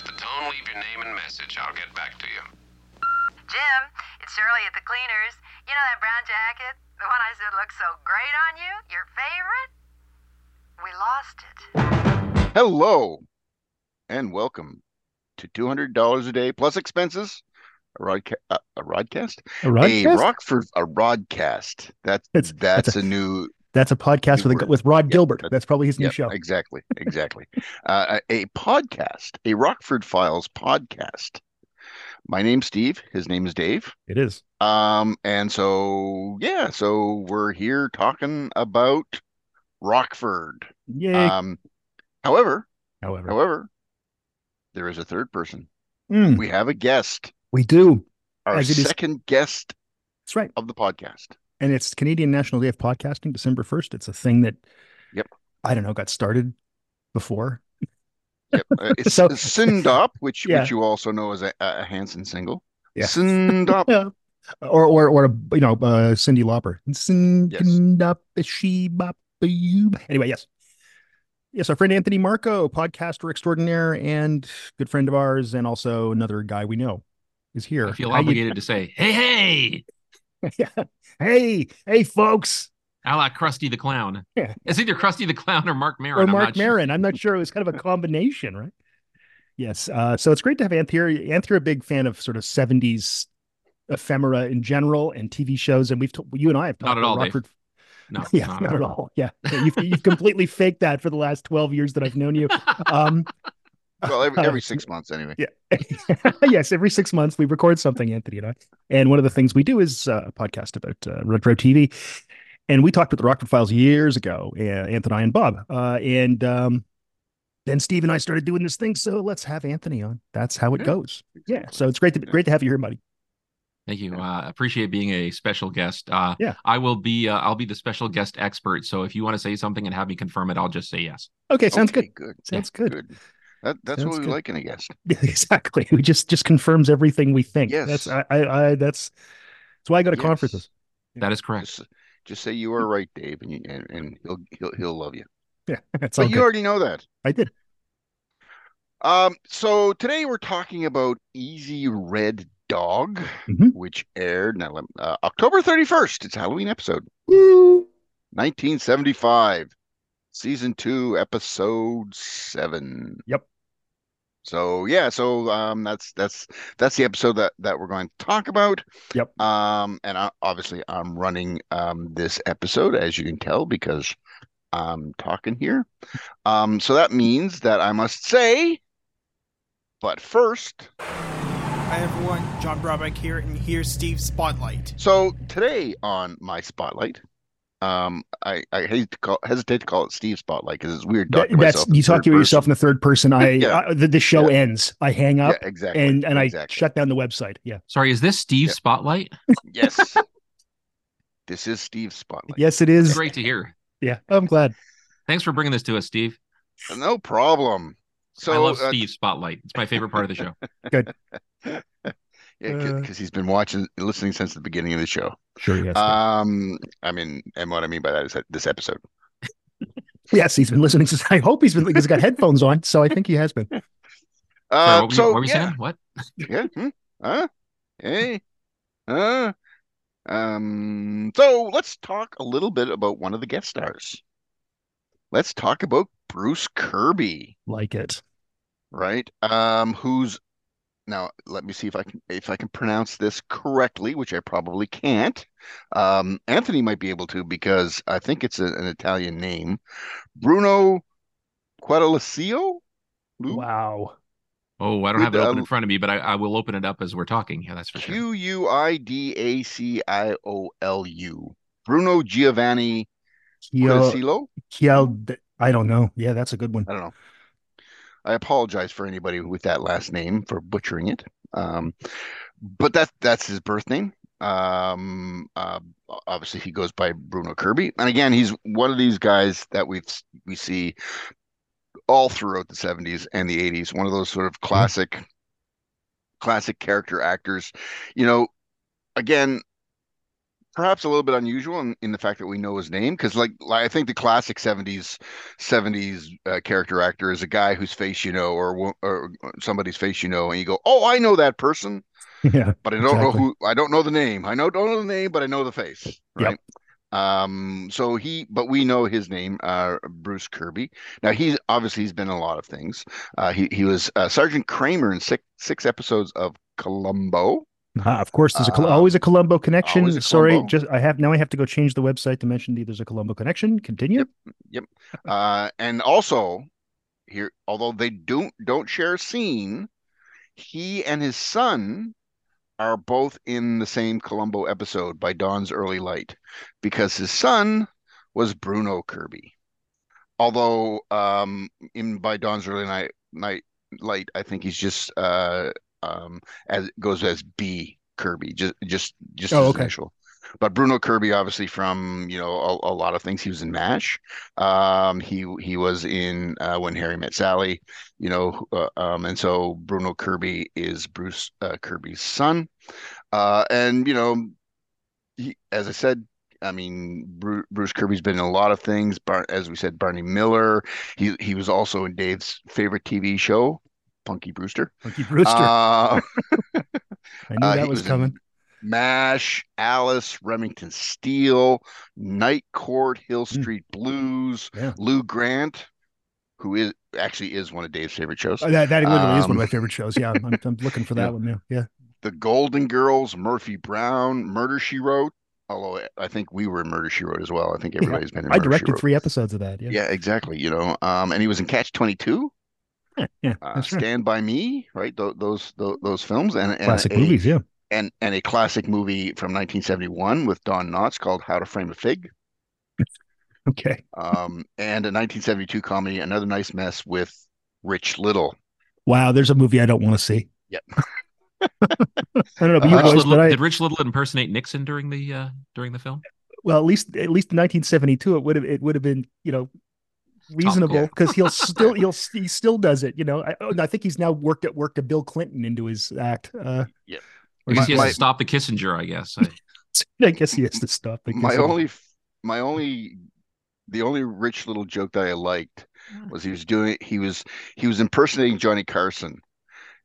At the tone, leave your name and message. I'll get back to you. Jim, it's Shirley at the cleaners. You know that brown jacket? The one I said looks so great on you? Your favorite? We lost it. Hello and welcome to $200 a day plus expenses. A rodca- uh, a rodcast? A A rodcast? Rockford a rodcast. That's It's- that's, that's a, new That's a podcast with a, with Rod Yep, Gilbert. That's probably his new show. Exactly. Exactly. uh, a podcast, a Rockford Files podcast. My name's Steve. His name is Dave. It is. Um, and so yeah, so we're here talking about Rockford. Yeah. Um, however, however, however, there is a third person. Mm, We have a guest, we do. our As it is- second guest That's right. of the podcast. And it's Canadian National Day of Podcasting, December 1st. It's a thing that, Yep. I don't know, got started before. Yep. Uh, it's So- Sindop, which Yeah. which you also know as a, a Hanson single. Yeah. Sindop. Yeah. Or, or, or, a, you know, uh, Cyndi Lauper. Anyway, yes. Yes, our friend Anthony Marco, podcaster extraordinaire and good friend of ours, and also another guy we know is here. I feel How you- obligated to say, hey, hey, Yeah. Hey, hey, folks. a la Krusty the Clown. Yeah. It's either Krusty the Clown or Marc Maron. or I'm Mark not sure. I'm not sure. It was kind of a combination, right? Yes. Uh, so it's great to have Anth here. Anth, you're a big fan of sort of 70s ephemera in general and TV shows. And we've, t- you and I have talked Not at all, Dave. No, Yeah, not, at all. Yeah. Yeah, You've, you've completely faked that for the last 12 years that I've known you. Um, Well, every, every six months anyway. yeah. yes, every six months we record something, Anthony and I. And one of the things we do is uh, a podcast about uh, retro TV. And we talked with the Rockford Files years ago, uh, Anthony and Bob. Uh, and um, then Steve and I started doing this thing. So let's have Anthony on. That's how it Yeah, goes. Yeah. So it's great to great to have you here, buddy. Thank you. Uh, appreciate being a special guest. Uh, Yeah. I will be. Uh, I'll be the special guest expert. So if you want to say something and have me confirm it, I'll just say yes. Okay, sounds Okay, good. good. Sounds good. Good. That, that's Sounds what we good. like in a guest. Yeah, exactly. We just just confirms everything we think. Yes. That's I I, I that's that's why I go to Yes. conferences. That is correct. Just, just say you are right, Dave, and you, and, and he'll he'll he'll love you. Yeah, that's all But you good. already know that. I did. Um, so today we're talking about Easy Red Dog, Mhm. which aired now, uh, October 31st. It's Halloween episode, Woo. 1975, season two, episode seven. Yep. So yeah, so um, that's that's that's the episode that that we're going to talk about. Yep. Um, and I, obviously I'm running um this episode as you can tell because I'm talking here. Um, so that means that I must say, but first, Hi everyone, John Brabeck here, and here's Steve's Spotlight. so today on my spotlight, um, I I hate to call hesitate to call it Steve Spotlight because it's weird. That- talking to that's you talk third to yourself person. in the third person. I, Yeah. I the, the show Yeah. ends. I hang up Yeah, exactly. and and I shut down the website. Yeah. Sorry, is this Steve's Yeah. spotlight? Yes. this is Steve's spotlight. Yes, it is. Great to hear. Yeah, I'm glad. Thanks for bringing this to us, Steve. No problem. So I love uh, Steve's spotlight. It's my favorite part of the show. Yeah, Uh, because he's been watching, listening since the beginning of the show. Sure. Yes. Um, I mean, and what I mean by that is that this episode. yes, he's been listening. Since, I hope he's been. He's got headphones on, so I think he has been. Sorry, Uh, what were you, so what were you yeah, saying? What? yeah, hmm? huh? Hey, huh? Um, so let's talk a little bit about one of the guest stars. Let's talk about Bruce Kirby. Like it. right? Um, who's now? Let me see if I can if I can pronounce this correctly, which I probably can't. Um, Anthony might be able to because I think it's a, an Italian name. Bruno Quadrilacio. Wow. Oh, I don't have it open uh, in front of me, but I, I will open it up as we're talking. Yeah, that's for sure. Q U I D A C I O L U. Bruno Giovanni Kiel, Quadrilacio. Kiel, I don't know. Yeah, that's a good one. I don't know. I apologize for anybody with that last name for butchering it. Um, but that that's his birth name. Um, uh, obviously he goes by Bruno Kirby, and again, he's one of these guys that we we see all throughout the '70s and the '80s. One of those sort of classic, classic character actors. You know, again, perhaps a little bit unusual in, in the fact that we know his name because like, like I think the classic 70s 70s uh, character actor is a guy whose face you know or or somebody's face you know and you go oh I know that person. Yeah. but I don't know who I don't know the name. I know don't know the name but I know the face Yep. right? Um so he but we know his name uh Bruce Kirby. Now he's obviously he's been in a lot of things. Uh he he was uh, Sergeant Kramer in six six episodes of Columbo Ah, of course, there's a Um, always a Colombo connection. a Sorry, Columbo. just I have now I have to go change the website to mention the, there's a Colombo connection. Continue. Yep. Uh, and also here, although they don't don't share a scene, he and his son are both in the same Columbo episode by Dawn's Early Light, because his son was Bruno Kirby. Although um, in by Dawn's Early Night Night Light, I think he's just uh, um, as goes as B Kirby, just just just Oh, okay. initial. But Bruno Kirby, obviously from you know a, a lot of things, he was in Mash. Um, he he was in uh, When Harry Met Sally, you know, uh, um, and so Bruno Kirby is Bruce uh, Kirby's son. Uh, and you know, he, as I said, I mean, Bruce, Bruce Kirby's been in a lot of things. Bar, as we said, Barney Miller. He he was also in Dave's favorite TV show, Punky Brewster. Monkey Brewster. Uh, I knew uh, that was was coming. MASH, Alice, Remington Steele, Night Court, Hill Hmm. Street Blues, Yeah. Lou Grant, who is actually is one of Dave's favorite shows. Oh, that that literally is one um, of my favorite shows. Yeah, I'm, I'm looking for that Yeah. one now. Yeah. The Golden Girls, Murphy Brown, Murder She Wrote. Although I think we were in Murder She Wrote as well. I think Yeah. everybody's been in I directed three episodes of that. Yeah. Yeah, exactly. You know, um, and he was in Catch Twenty Two, Yeah. yeah uh, that's right. Stand by Me, right? Those those those, those films, and, and Classic a, movies. Yeah. and and a classic movie from 1971 with Don Knotts called How to Frame a Figg. Okay. um, and a 1972 comedy, Another Nice Mess with Rich Little. Wow. There's a movie I don't want to see. Yep. I don't know, but you Uh, Rich Little, but I, did Rich Little impersonate Nixon during the uh, during the film? well, at least at least in 1972, it would have it would have been you know reasonable because he'll still he'll he still does it. You know, I, oh, I think he's now worked at work a Bill Clinton into his act. Uh, Yep. or I he has my- to stop the Kissinger. I guess. I, I guess he has to stop. I My only, my only, the only Rich Little joke that I liked was he was doing he was he was impersonating Johnny Carson,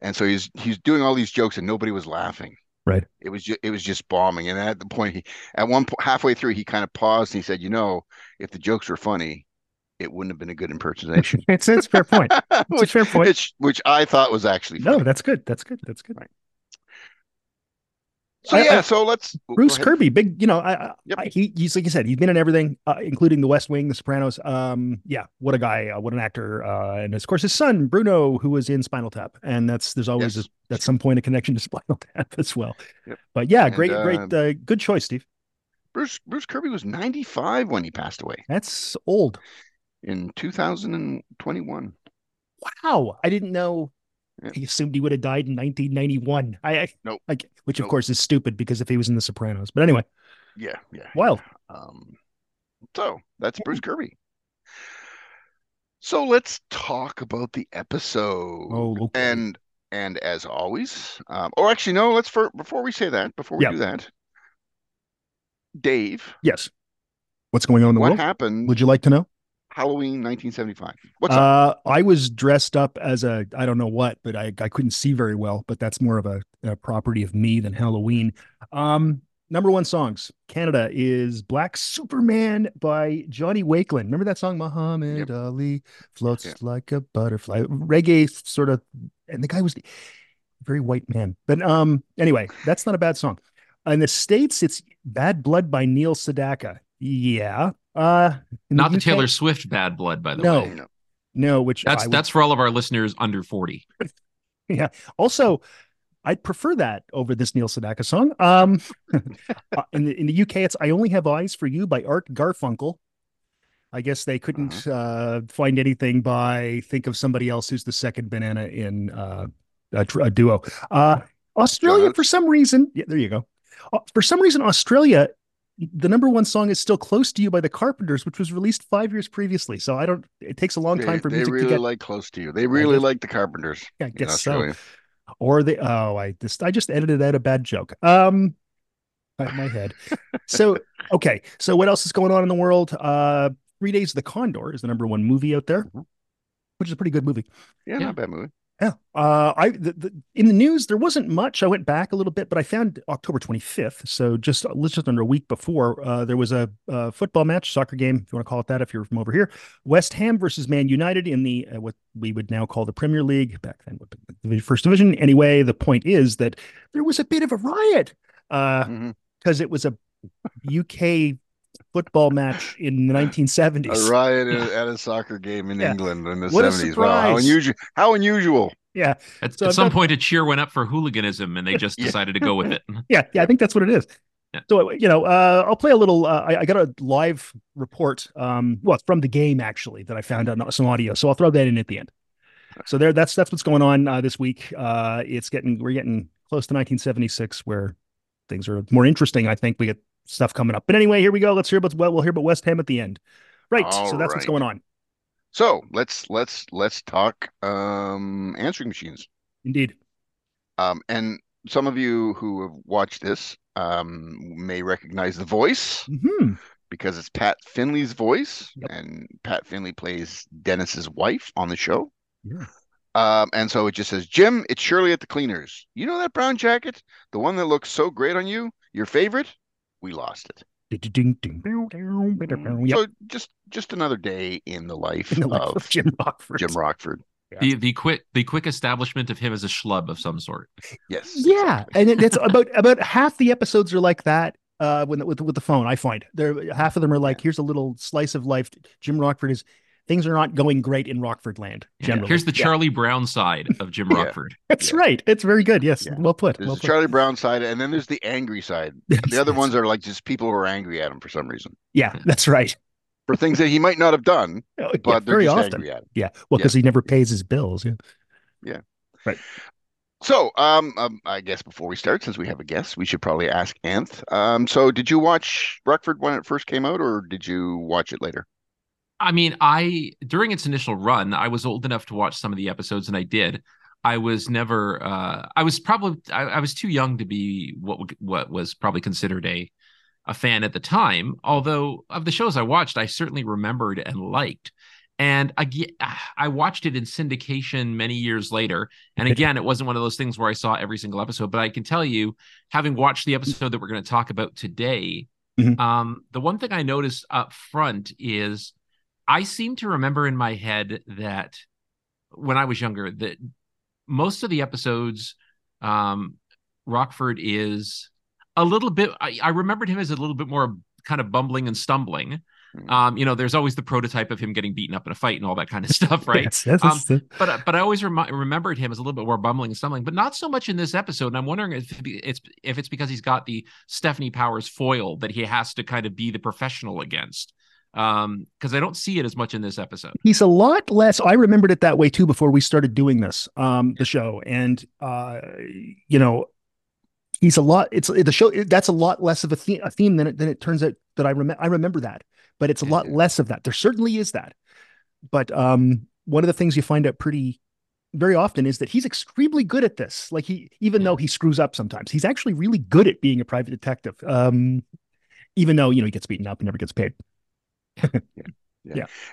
and so he's he's doing all these jokes and nobody was laughing. Right. It was just it was just bombing, and at the point he at one point halfway through he kind of paused and he said, "You know, if the jokes were funny, it wouldn't have been a good impersonation." It's it's a fair point. It's a fair point. which which I thought was actually No, that's good. That's good. That's good. Right. So I- yeah, I- so let's Bruce. Kirby, big, you know, I, Yep. I he, he's like you said, he's been in everything, uh, including The West Wing, The Sopranos. Um, yeah, what a guy, uh, what an actor, uh, and of course his son Bruno, who was in Spinal Tap, and that's there's always Yes. a, at some point a connection to Spinal Tap as well. Yep. But yeah, And, great, uh, great, uh, good choice, Steve. Bruce Bruce Kirby was 95 when he passed away That's old. In 2021. Wow, I didn't know. Yeah. I assumed he would have died in 1991. I, I Nope. like, which of course is stupid because if he was in The Sopranos, but anyway, Yeah, yeah. wild. Um, so that's Bruce Kirby. So let's talk about the episode. Oh, okay. And and as always, um, or actually no, let's for before we say that, before we do that, Dave, Yes. What's going on in the what world? What happened Would you like to know? Halloween 1975? What's up? Uh, I was dressed up as a I don't know what, but I I couldn't see very well. But that's more of a, a property of me than Halloween. Um, number one songs Canada is Black Superman by Johnny Wakelin. Remember that song? Muhammad Yep. Ali floats Yeah. like a butterfly. Reggae sort of, and the guy was very white man. But um, anyway, that's not a bad song. In the states, it's Bad Blood by Neil Sedaka. Yeah. Uh, not the UK Taylor Swift "Bad Blood," by the No. way. No. No, which That's I would- that's for all of our listeners under forty. yeah. Also, I'd prefer that over this Neil Sedaka song. Um, uh, in the in the UK, it's "I Only Have Eyes for You" by Art Garfunkel. I guess they couldn't uh, find anything by think of somebody else who's the second banana in uh, a, tr- a duo. Uh, Australia, for some reason, yeah, there you go. Uh, for some reason, Australia, the number one song is still "Close to You" by the Carpenters, which was released five years previously. So I don't. It takes a long They, time for they music really to get. like close to you. They really guess- like the Carpenters. I guess so. Or they oh i just i just edited out a bad joke um my, my head. So okay, so what else is going on in the world? Uh, Three Days of the Condor is the number one movie out there, Mhm. which is a pretty good movie. Yeah, Yeah. not a bad movie. Yeah. Uh, I the, the, in the news there wasn't much. I went back a little bit, but I found October 25th, so just just under a week before, uh, there was a, uh football match, soccer game, if you want to call it that, if you're from over here. West Ham versus Man United in the uh, what we would now call the Premier League, back then the first division. Anyway, the point is that there was a bit of a riot because Mhm. it was a UK football match in the 1970s. A riot at- at a soccer game in Yeah. England in the What a seventies. Wow, how unusual! How unusual! Yeah. At, So at some got- point, a cheer went up for hooliganism, and they just Yeah. decided to go with it. Yeah, yeah, I think that's what it is. Yeah. So you know, uh, I'll play a little. Uh, I, I got a live report. Um, well, it's from the game actually that I found out some audio. So I'll throw that in at the end. So there, that's that's what's going on uh, this week. Uh, it's getting we're getting close to 1976, where things are more interesting. I think we get stuff coming up. But anyway, here we go. Let's hear about well, we'll hear about West Ham at the end. Right. so All that's what's going on. So let's let's let's talk um, answering machines. Indeed. Um, and some of you who have watched this um, may recognize the voice hmm because it's Pat Finley's voice, Yep. and Pat Finley plays Dennis's wife on the show. Yeah. Um, and so it just says, Jim, it's Shirley at the cleaners. You know that brown jacket? The one that looks so great on you? Your favorite? We lost it. So just just another day in the life In the life of of Jim Rockford. Jim Rockford. The the quick the quick establishment of him as a schlub of some sort. Yes. Yeah, exactly. and it's about about half the episodes are like that. Uh, when with with the phone, I find there half of them are like, here's a little slice of life. Jim Rockford is things are not going great in Rockford land. Yeah. Generally, Here's the Yeah, Charlie Brown side of Jim Yeah. Rockford. That's yeah. right. It's very good. Yes, Yeah. well put. There's well the put. Charlie Brown side, and then there's the angry side. The other ones are like just people who are angry at him for some reason Yeah, that's right. for things that he might not have done, Oh, but yeah, they're very just often. angry at him. Yeah, well, because he never pays his bills. Yeah. Yeah. Right. So, um, um, I guess before we start, since we have a guest, we should probably ask Anth. Um, so did you watch Rockford when it first came out, or did you watch it later? I mean, I during its initial run, I was old enough to watch some of the episodes, and I did. I was never. Uh, I was probably. I, I was too young to be what what was probably considered a a fan at the time. Although of the shows I watched, I certainly remembered and liked. And I I watched it in syndication many years later. And again, it wasn't one of those things where I saw every single episode. But I can tell you, having watched the episode that we're going to talk about today, Mhm. um, the one thing I noticed up front is I seem to remember in my head that when I was younger, that most of the episodes, um, Rockford is a little bit. I, I remembered him as a little bit more kind of bumbling and stumbling. Mhm. Um, you know, there's always the prototype of him getting beaten up in a fight and all that kind of stuff, right? Yes, yes, Um, the- but uh, but I always remembered him as a little bit more bumbling and stumbling, but not so much in this episode. And I'm wondering if it's if it's because he's got the Stefanie Powers foil that he has to kind of be the professional against. Um, because I don't see it as much in this episode. he's a lot less i remembered it that way too before we started doing this um the show. And uh you know he's a lot it's the show that's a lot less of a theme, a theme than it than it turns out that i remember i remember that but it's a lot less of that. There certainly is that. But um one of the things you find out pretty very often is that he's extremely good at this. Like he even though he screws up sometimes he's actually really good at being a private detective. Um even though you know he gets beaten up and never gets paid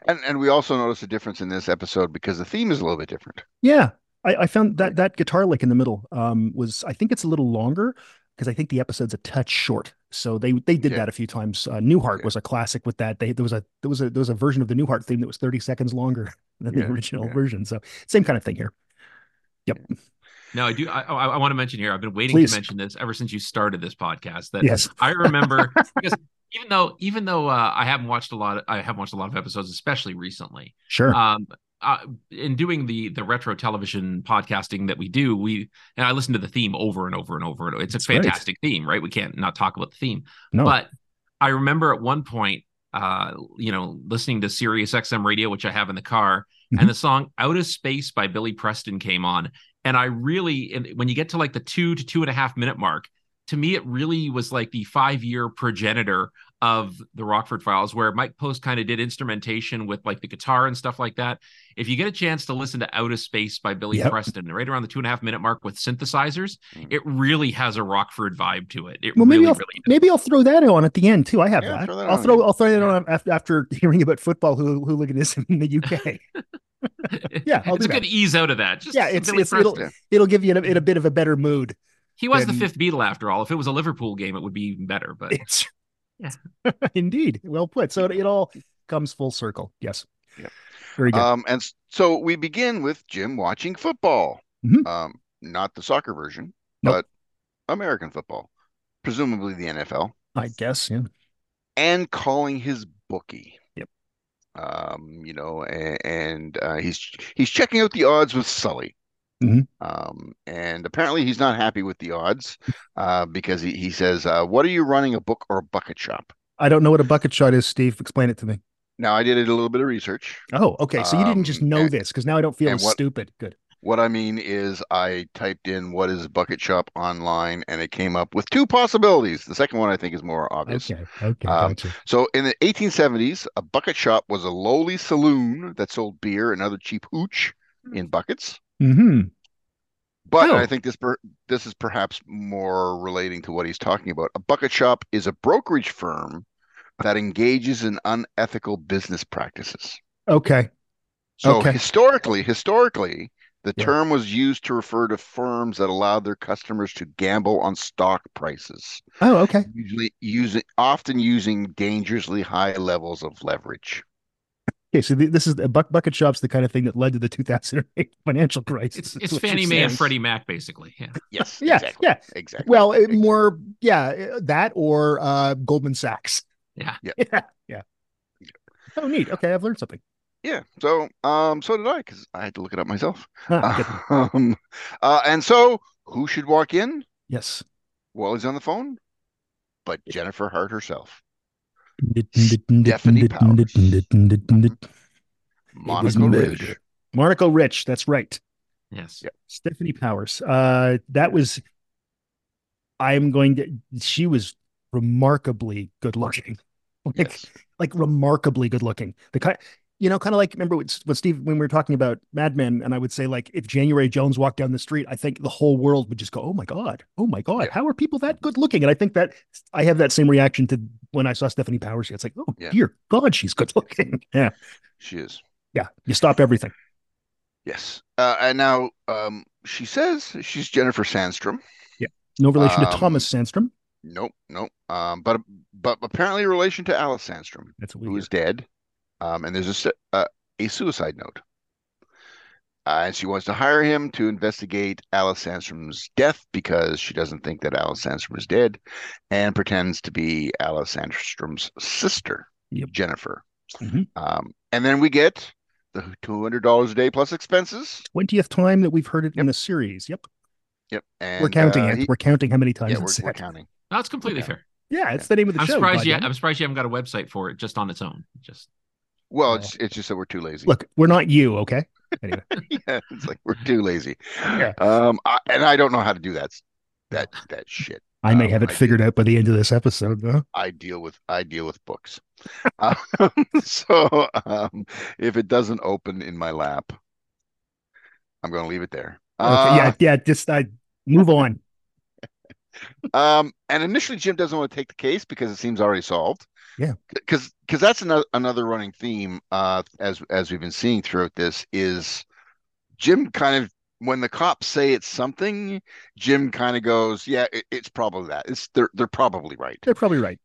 And and we also notice a difference in this episode because the theme is a little bit different. Yeah, I, I found that that guitar lick in the middle um, was I think it's a little longer because I think the episode's a touch short. So they they did Okay. that a few times. Uh, Newhart Okay. was a classic with that. They there was a there was a there was a version of the Newhart theme that was thirty seconds longer than Yeah, the original yeah. version. So same kind of thing here. Yep. No, I do. I, I, I want to mention here. I've been waiting Please. to mention this ever since you started this podcast. That Yes. I remember because even though even though uh, I haven't watched a lot, of, I have watched a lot of episodes, especially recently. Sure. Um, uh, in doing the the retro television podcasting that we do, we and I listen to the theme over and over and over. and It's a That's fantastic theme, right? We can't not talk about the theme. no. But I remember at one point, uh, you know, listening to Sirius XM radio, which I have in the car, Mhm. and the song "Out of Space" by Billy Preston came on, and I really, and when you get to like the two to two and a half minute mark, to me, it really was like the five year progenitor of the Rockford Files, where Mike Post kind of did instrumentation with like the guitar and stuff like that. If you get a chance to listen to Out of Space by Billy Yep. Preston, right around the two and a half minute mark with synthesizers, Mm. it really has a Rockford vibe to it. It Well, maybe really, I'll really maybe I'll throw that on at the end too. I have Yeah, that. throw that I'll throw I'll throw that on after, after hearing about football hool- hooliganism in the UK. Yeah, I'll it's do a good ease out of that. Just Yeah, it's- it's- it'll- It'll give you in a, in a bit of a better mood. He was the fifth Beatle after all. If it was a Liverpool game, it would be even better. But It's Yeah. indeed well put. So it, it all comes full circle. Yes. Yeah. Very good. Um, and so we begin with Jim watching football. Mhm. Um, not the soccer version, Nope. but American football, presumably the NFL, I guess. Yeah. and calling his bookie. Yep. Um, you know, and, and uh, he's he's checking out the odds with Sully. Mhm. Um, and apparently he's not happy with the odds, uh, because he, he says, uh, "What are you running a book or a bucket shop?" I don't know what a bucket shot is, Steve. Explain it to me. Now I did a little bit of research. Oh, okay. So you didn't just Um, know and- this because now I don't feel what- stupid. Good. What I mean is, I typed in what is a bucket shop online, and it came up with two possibilities. The second one I think is more obvious. Okay. Okay. Um, gotcha. So in the 1870s, a bucket shop was a lowly saloon that sold beer and other cheap hooch in buckets. Hmm But Oh. I think this per, this is perhaps more relating to what he's talking about. A bucket shop is a brokerage firm that engages in unethical business practices. Okay. So Okay. historically, historically, the Yeah. term was used to refer to firms that allowed their customers to gamble on stock prices, Oh, okay. usually using often using dangerously high levels of leverage. Okay. So th- this is a buck bucket shop's the kind of thing that led to the 2008 financial crisis. it's is it's Fannie Mae and. Freddie Mac, basically. Yeah. Yes, Yeah. exactly, Yeah. exactly. Well, it, more. Yeah. uh, That or uh, Goldman Sachs. Yeah. Yeah. Yeah. Yeah. Oh, neat. Okay. I've learned something. Yeah. So, um, so did I because I had to look it up myself. Huh. Um, uh, and so, who should walk in yes. while he's on the phone? But Jennifer Hart herself, Stefanie Powers. Monica murder. Ridge. Monica Rich. That's right. Yes. Yep. Stefanie Powers. Uh, that was. I'm going to. She was remarkably good looking. Like, Yes. like remarkably good looking. The kind, you know, kind of like remember what, what Steve when we were talking about Mad Men, and I would say like if January Jones walked down the street, I think the whole world would just go, "Oh my god, oh my god, how are people that good looking?" And I think that I have that same reaction to when I saw Stefanie Powers. It's like, "Oh Yeah. dear God, she's good looking." Yeah, She is. yeah. You stop everything. Yes. Uh, and now um, she says she's Jennifer Sandstrom. Yeah, no relation to Um, Thomas Sandstrom. Nope, nope. Um, but but apparently a relation to Alice Sandstrom, That's who is dead. Um, and there's a uh, a suicide note. Uh, and she wants to hire him to investigate Alice Sandstrom's death because she doesn't think that Alice Sandstrom is dead, and pretends to be Alice Sandstrom's sister, Yep. Jennifer. Mhm. Um, and then we get the two hundred dollars a day plus expenses. Twentieth time that we've heard it in the series. Yep, Yep. And, we're counting uh, it. he- We're counting how many times yeah, it's we're, we're counting. That's completely Okay. fair. Yeah, it's the name of the I'm show. surprised. Yeah, goddamn. I'm surprised you haven't got a website for it just on its own. Just Well, it's it's just that we're too lazy. Look, we're not you, okay? Anyway, yeah, it's like we're too lazy. Yeah. Um, I, and I don't know how to do that. That that shit. I may Um, have it I figured out by the end of this episode, though. I deal with I deal with books. um, so um, if it doesn't open in my lap, I'm going to leave it there. Okay, Uh, yeah, yeah. Just I move on. Um, and initially, Jim doesn't want to take the case because it seems already solved. Yeah. because because that's another another running theme. Uh, as as we've been seeing throughout this is Jim kind of when the cops say it's something, Jim kind of goes, "Yeah, it, it's probably that. It's they're they're probably right." They're probably right.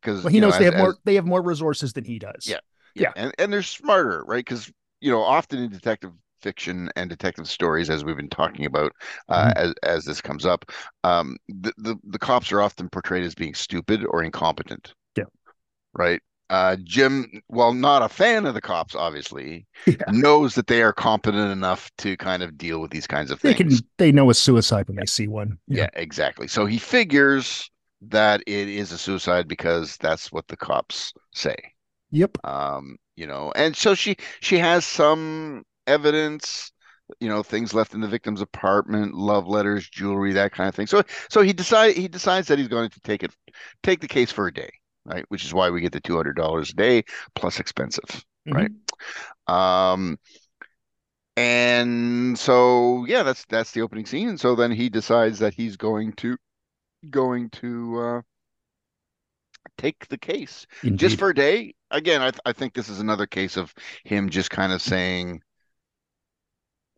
Because Well, he knows they have more. They have more resources than he does. Yeah. Yeah. and and they're smarter, right? Because you know, often in detective fiction and detective stories, as we've been talking about, uh, as as this comes up, um, the, the the cops are often portrayed as being stupid or incompetent. Yeah. Right. Uh, Jim, while not a fan of the cops, obviously Yeah. knows that they are competent enough to kind of deal with these kinds of They things. can. They know a suicide when they see one. Yeah, exactly. So he figures that it is a suicide because that's what the cops say Yep. um you know and so she she has some evidence you know things left in the victim's apartment, love letters, jewelry, that kind of thing. So so he decide he decides that he's going to take it take the case for a day, right? Which is why we get the two hundred dollars a day plus expensive, Mhm. right? Um, and so yeah, that's that's the opening scene. And so then he decides that he's going to going to uh, take the case Indeed. just for a day. Again, I th- I think this is another case of him just kind of saying,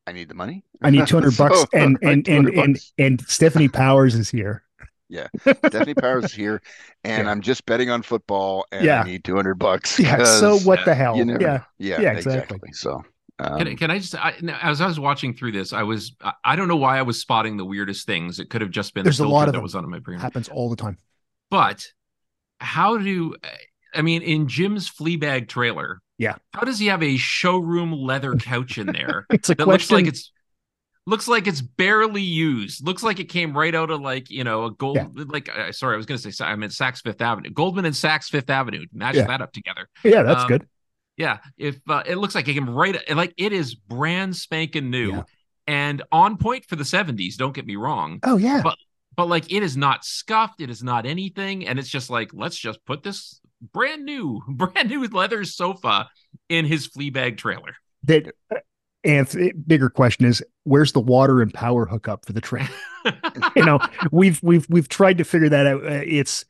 "I need the money. I need 200 bucks So, and and and 200 and bucks. and Stefanie Powers is here. Stefanie Powers is here, and Yeah. I'm just betting on football, and Yeah. I need 200 bucks. Yeah, So what the hell? You never, yeah. yeah, Yeah, exactly. exactly. So, um, Can, I- can I just I, as I was watching through this, I was I, I don't know why I was spotting the weirdest things. It could have just been There's a lot of that them. was on my brain. Happens all the time. But how do I mean in Jim's Fleabag trailer? Yeah. How does he have a showroom leather couch in there It's a that looks question. like it's looks like it's barely used? Looks like it came right out of like you know a gold Yeah. like uh, sorry I was going to say I meant Saks Fifth Avenue, Goldman and Saks Fifth Avenue. Match Yeah. that up together. yeah, that's um, good. Yeah, if uh, it looks like it came right, like it is brand spanking new Yeah. and on point for the '70s. Don't get me wrong, Oh yeah. but- but like it is not scuffed, it is not anything, and it's just like let's just put this brand new, brand new leather sofa in his Fleabag trailer. that Anthony, bigger question is where's the water and power hookup for the train? you know, we've we've we've tried to figure that out. Uh, it's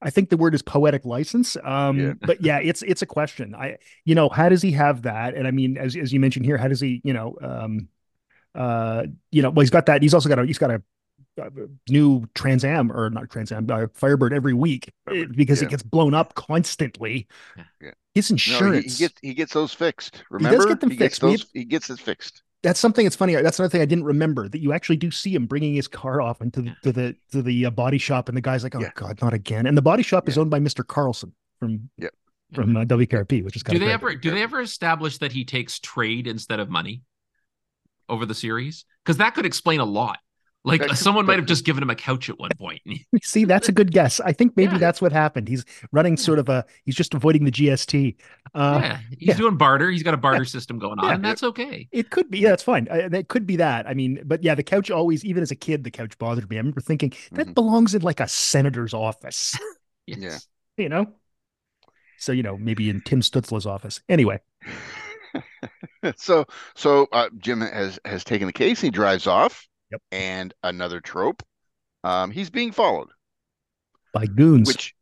I think the word is poetic license. Um, Yeah. but yeah, it's it's a question. I you know, how does he have that? And I mean, as as you mentioned here, how does he, you know, um uh, you know, well, he's got that. He's also got a he's got a new Trans Am or not Trans Am, uh, Firebird every week uh, Firebird, because yeah. it gets blown up constantly. Yeah. His no, insurance. he, he gets he gets those fixed. does Remember, get them he gets fixed. We- those. He gets it fixed. that's something that's funny. That's another thing I didn't remember that you actually do see him bringing his car off into the to the to the uh, body shop, and the guy's like, "Oh Yeah. God, not again!" And the body shop is owned by Mister Carlson from Yep. from uh, WKRP, which is kind do of they great. ever do they ever establish that he takes trade instead of money over the series? Because that could explain a lot. Like That could- someone might have just given him a couch at one point. See, that's a good guess. I think maybe Yeah. that's what happened. He's running sort of a. He's just avoiding the GST. Uh, yeah, he's yeah. doing barter. He's got a barter system going on, Yeah. and that's okay. It could be. Yeah, that's fine. Uh, that could be that. I mean, but yeah, the couch always, even as a kid, the couch bothered me. I remember thinking that Mhm. belongs in like a senator's office. Yes. you know. So you know, maybe in Tim Stützle's office. Anyway, so so uh, Jim has has taken the case. He drives off. Yep. And another trope. Um, he's being followed. by goons. which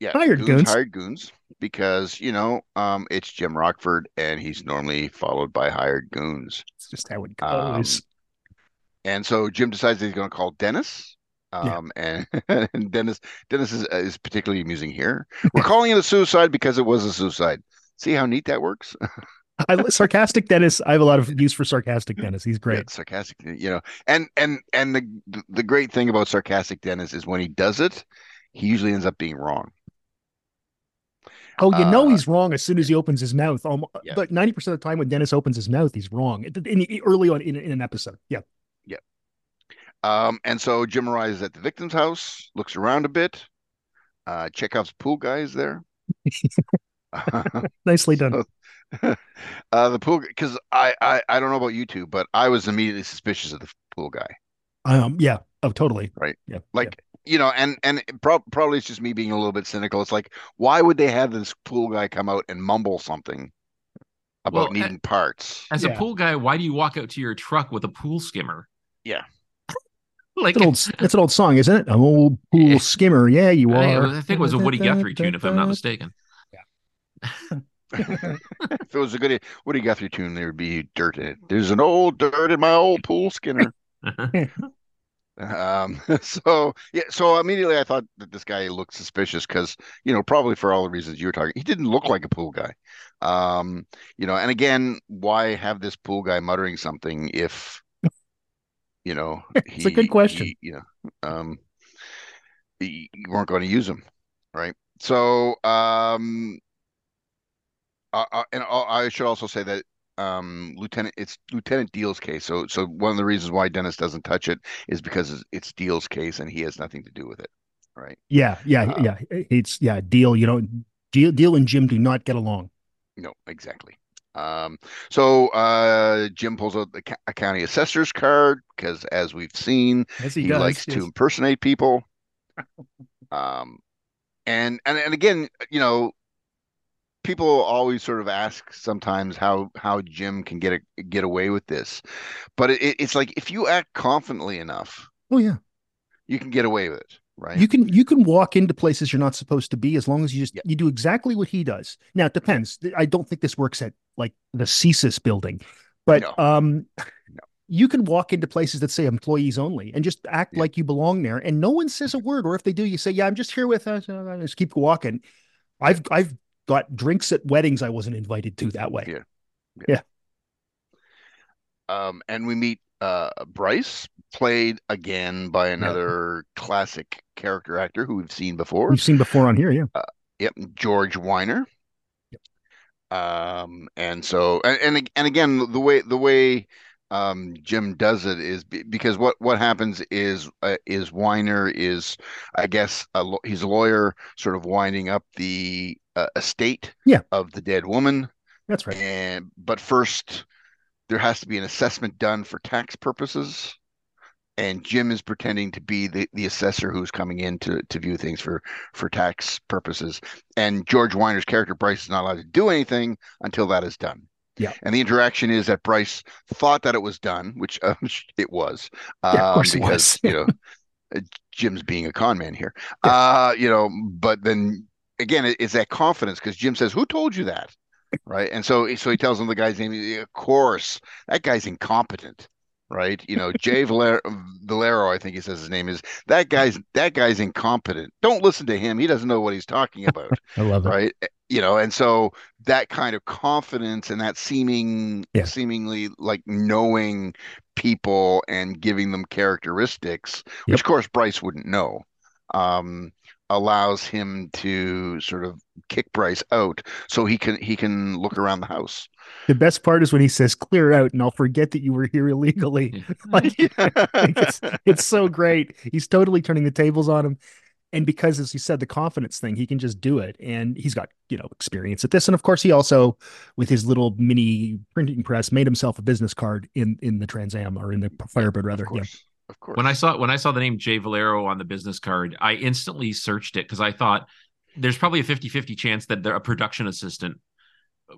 yeah Hired goons. hired goons because you know um it's jim rockford and he's normally followed by hired goons It's just how it Um, goes. and so jim decides he's going to call dennis Yeah. um and, and dennis dennis is, is particularly amusing here we're calling it a suicide because it was a suicide see how neat that works I, sarcastic Dennis. I have a lot of use for sarcastic Dennis. He's Yeah, great. sarcastic you know and and and the the great thing about sarcastic dennis is when he does it he usually ends up being wrong Oh, you know Uh, he's wrong as soon as he opens his mouth. Almost, Yeah. But ninety percent of the time, when Dennis opens his mouth, he's wrong. In, in- early on in, in an episode, yeah. Um, and so Jim arrives at the victim's house, looks around a bit. Uh, Chekhov's pool guy is there. Nicely done. uh, the pool because I, I I don't know about you two, but I was immediately suspicious of the pool guy. Um, yeah. Oh, totally. Right. Yeah. Like you know, and and it prob- probably it's just me being a little bit cynical. It's like, why would they have this pool guy come out and mumble something about Well, needing parts? As Yeah. a pool guy, why do you walk out to your truck with a pool skimmer? Yeah. like It's an old. It's an old song, isn't it? I'm old pool skimmer. Yeah, you are. I think it was a Woody Guthrie tune, if I'm not mistaken. If it was a good Woody Guthrie tune, there would be dirt in it. There's an old dirt in my old pool skinner. Um, so yeah, so immediately I thought that this guy looked suspicious because, you know, probably for all the reasons you were talking, he didn't look like a pool guy. Um, you know, and again, why have this pool guy muttering something if, you know, It's a good question. he- you know, um, you weren't going to use him, right? So, um, uh, uh, and I should also say that um lieutenant it's lieutenant Diehl's case so so one of the reasons why dennis doesn't touch it is because it's- Diehl's case and he has nothing to do with it right Yeah, yeah, Uh, yeah. It's yeah. Diehl. You know, Diehl. Diehl and Jim do not get along. no exactly Um, so uh, Jim pulls out the ca- a county assessor's card because, as we've seen, As he, he, does. likes yes. to impersonate people. Um, and and and again, you know, people always sort of ask sometimes how how Jim can get a, get away with this, but it, it's like if you act confidently enough, Oh yeah. you can get away with it, right? You can you can walk into places you're not supposed to be as long as you just Yeah. you do exactly what he does. Now it depends. I don't think this works at like the CSIS building, but No. um, No. you can walk into places that say employees only and just act Yeah. like you belong there, and no one says a word. Or if they do, you say, "Yeah, I'm just here with us." Uh, just keep walking. I've I've got drinks at weddings I wasn't invited to that way. Yeah. Um, and we meet uh, Bryce, played again by another classic character actor who we've seen before. We've seen before on here. Yeah. Yep, George Wyner. Um, and so and and, and again, the way the way um, Jim does it is be, because what what happens is uh, is Wyner is, I guess, a, law- he's a lawyer, sort of winding up the uh, estate Yeah. of the dead woman. That's right. And but first, there has to be an assessment done for tax purposes. And Jim is pretending to be the, the assessor who's coming in to, to view things for, for tax purposes. And George Wyner's character, Bryce, is not allowed to do anything until that is done. Yeah. And the interaction is that Bryce thought that it was done, which um, it was. Yeah, of um, course it because, was. you know, uh, Jim's being a con man here. Uh, you know, but then again, it's that confidence because Jim says, Who told you that? Right. And so so he tells him the guy's name. Of course, that guy's incompetent. Right. You know, Jay Valero, Valero, I think he says his name is that guy's that guy's incompetent. Don't listen to him. He doesn't know what he's talking about. I love it. right. You know, and so that kind of confidence and that seeming Yeah. seemingly like knowing people and giving them characteristics, Yep. which of course Bryce wouldn't know. Um, allows him to sort of kick Bryce out so he can he can look around the house. The best part is when he says, "Clear out," and I'll forget that you were here illegally. like it's, it's so great. He's totally turning the tables on him. And because, as you said, the confidence thing, he can just do it. And he's got, you know, experience at this. And of course, he also, with his little mini printing press, made himself a business card in in the Trans Am or in the Firebird, rather. Of Yeah. Course. Of course. When I saw when I saw the name Jay Valero on the business card, I instantly searched it because I thought there's probably a 50-50 chance that they're a production assistant,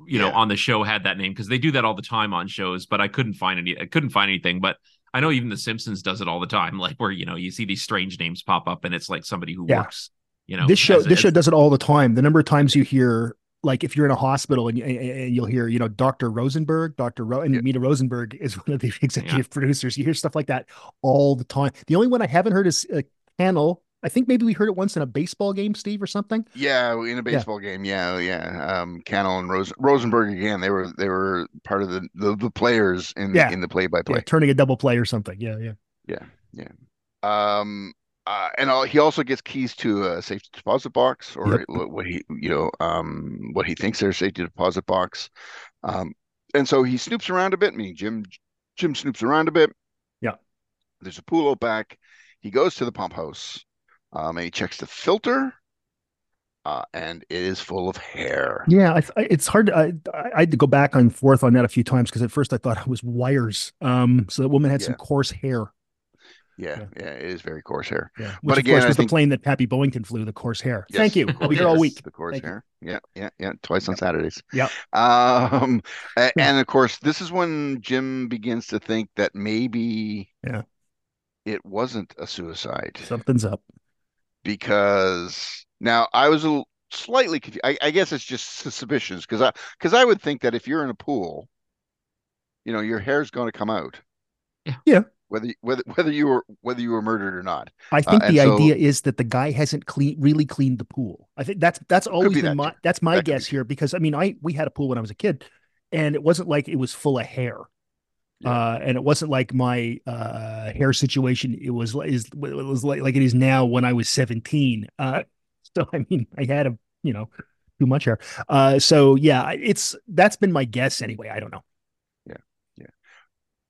you know, on the show had that name because they do that all the time on shows, but I couldn't find any I couldn't find anything. But I know even The Simpsons does it all the time, like where you know you see these strange names pop up and it's like somebody who Yeah. works, you know. this show as- this as- show does it all the time. The number of times you hear like if you're in a hospital and, and you'll hear you know Dr. Rosenberg, Dr. Ro- and Yeah. Meta Rosenberg is one of the executive producers. You hear stuff like that all the time. The only one I haven't heard is uh, Cannell. I think maybe we heard it once in a baseball game, Steve, or something. Yeah, in a baseball game. Yeah, yeah. Um, Cannell and Rose, Rosenberg again. They were they were part of the the, the players in Yeah. in the play by Yeah, play. turning a double play or something. Yeah, yeah, yeah, yeah. Um, uh, and he also gets keys to a safety deposit box, or Yep. what what he you know um what he thinks their safety deposit box. Um, and so he snoops around a bit. Meaning Jim Jim snoops around a bit. Yeah. There's a pool out back. He goes to the pump house, um, and he checks the filter. Uh, and it is full of hair. Yeah, I, I, it's hard. To, I, I had to go back and forth on that a few times because at first I thought it was wires. Um, so the woman had some coarse hair. Yeah, yeah, it is very coarse hair. Yeah, But which again, of course I was think- the plane that Pappy Boyington flew. The coarse hair. Yes, Thank you. the I'll be here all week. The coarse hair. Yeah, yeah, yeah. Twice on Saturdays. Yep. Um, a- and of course, this is when Jim begins to think that maybe Yeah. it wasn't a suicide Something's up. because now I was a little, slightly confused. I, I guess it's just suspicions because I because I would think that if you're in a pool, you know, your hair's going to come out. Yeah. Whether whether whether you were whether you were murdered or not. I think Uh, the so- idea is that the guy hasn't clean really cleaned the pool. I think that's that's always be been that my too. that's my That guess here because I mean I we had a pool when I was a kid, and it wasn't like it was full of hair. Yeah. Uh, and it wasn't like my uh, hair situation. It was is it was like, like it is now when I was seventeen. Uh, so I mean, I had a you know too much hair. Uh, so yeah, it's that's been my guess anyway. I don't know.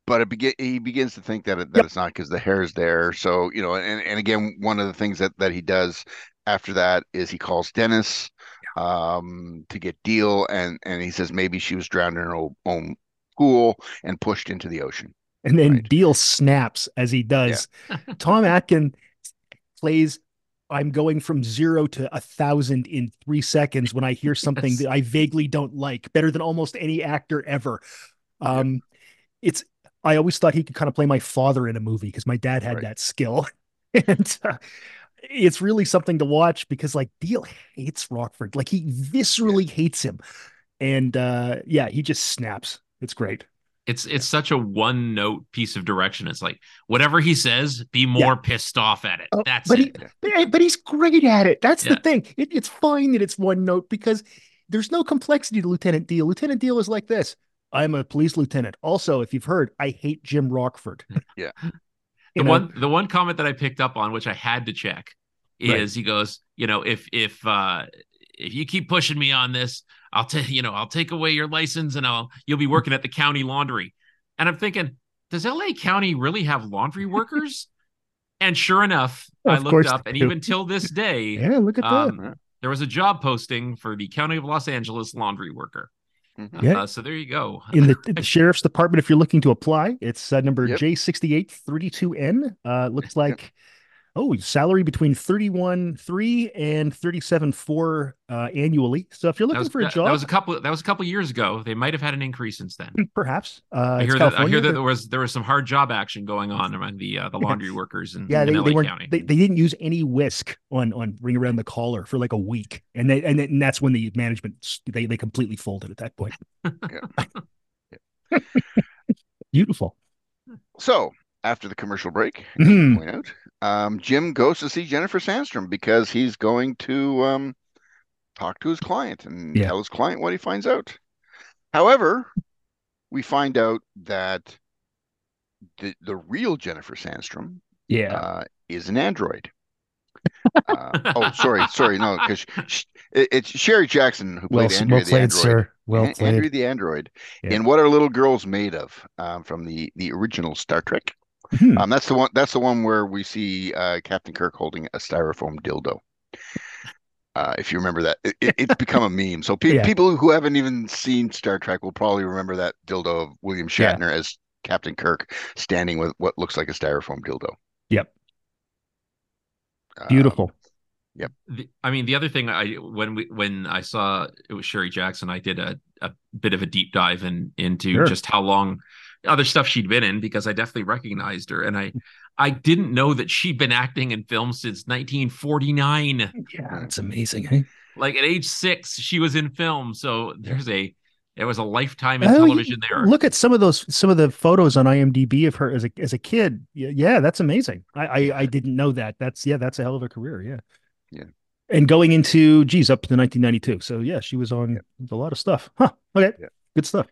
But it begin he begins to think that it, that Yep. it's not because the hair is there. So you know, and and again, one of the things that that he does after that is he calls Dennis, um, to get Diehl, and and he says maybe she was drowned in her own, pool and pushed into the ocean. And then Right. Diehl snaps as he does. Tom Atkin plays I'm going from zero to a thousand in three seconds when I hear something Yes. that I vaguely don't like, better than almost any actor ever. Um, it's I always thought he could kind of play my father in a movie because my dad had Right. that skill, and uh, it's really something to watch because like Diehl hates Rockford, like he viscerally hates him, and uh, yeah, he just snaps. It's great. It's it's such a one note piece of direction. It's like whatever he says, be more pissed off at it. Oh, That's but it. He, but, but he's great at it. That's the thing. It, it's fine that it's one note because there's no complexity to Lieutenant Diehl. Lieutenant Diehl is like this. I'm a police lieutenant. Also, if you've heard, I hate Jim Rockford. Yeah. You the know? one the one comment that I picked up on, which I had to check, Right. is he goes, you know, if if uh if you keep pushing me on this, I'll take you know, I'll take away your license and I'll you'll be working at the county laundry. And I'm thinking, does LA County really have laundry workers? and sure enough, I looked up, and do. even till this day, Yeah, look at that. um, there was a job posting for the County of Los Angeles laundry worker. Mhm. Yeah. Uh, so there you go. in the, the sheriff's department if you're looking to apply it's uh, number Yep. j6832n uh looks like oh salary between 31 3 and 37 4 uh annually so if you're looking was, for a job that was a couple. That was a couple years ago. They might have had an increase since then. perhaps uh I hear that. I hear that there was there was some hard job action going on among the uh, the laundry workers in, yeah in they, LA they weren't County. they, they didn't use any whisk on on ring around the collar for like a week and they and, then- and that's when the management they they completely folded at that point beautiful So after the commercial break, Mhm. point out, um, Jim goes to see Jennifer Sandstrom because he's going to um, talk to his client and Yeah. tell his client what he finds out. However, we find out that the the real Jennifer Sandstrom yeah uh, is an android. uh, oh, sorry, sorry, no, because it, it's Sherry Jackson who well, played s- Andrea well the played android. sir well An- Andrea played the android. Yeah. In what are little girls made of? Um, from the the original Star Trek. Hmm. Um, that's the one. That's the one where we see uh, Captain Kirk holding a styrofoam dildo. Uh, if you remember that, it, it- it's become a meme. So pe- Yeah. people who haven't even seen Star Trek will probably remember that dildo of William Yeah. Shatner as Captain Kirk standing with what looks like a styrofoam dildo. Yep. Um, beautiful The- I mean, the other thing I when we when I saw it was Sherry Jackson, I did a, a bit of a deep dive in into Sure. just how long other stuff she'd been in because I definitely recognized her, and I I didn't know that she'd been acting in films since 1949. yeah it's amazing eh? Like at age six, she was in film, so there's a there was a lifetime in Oh, television there. Look at some of those some of the photos on IMDb of her as a as a kid. Yeah, yeah that's amazing. I, I I didn't know that. That's yeah, that's a hell of a career. Yeah. Yeah. And going into geez up to 1992. So yeah, she was on a lot of stuff. Huh. Okay. Yeah. Good stuff.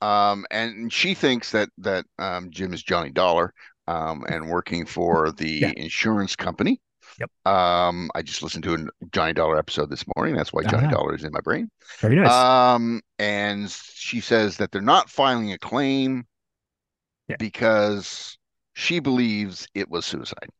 Um, and she thinks that that um, Jim is Johnny Dollar, um, and working for the Yeah. insurance company. Yep. Um, I just listened to a Johnny Dollar episode this morning. That's why Johnny Ah. Dollar is in my brain. Very nice. Um, and she says that they're not filing a claim Yeah. because she believes it was suicide.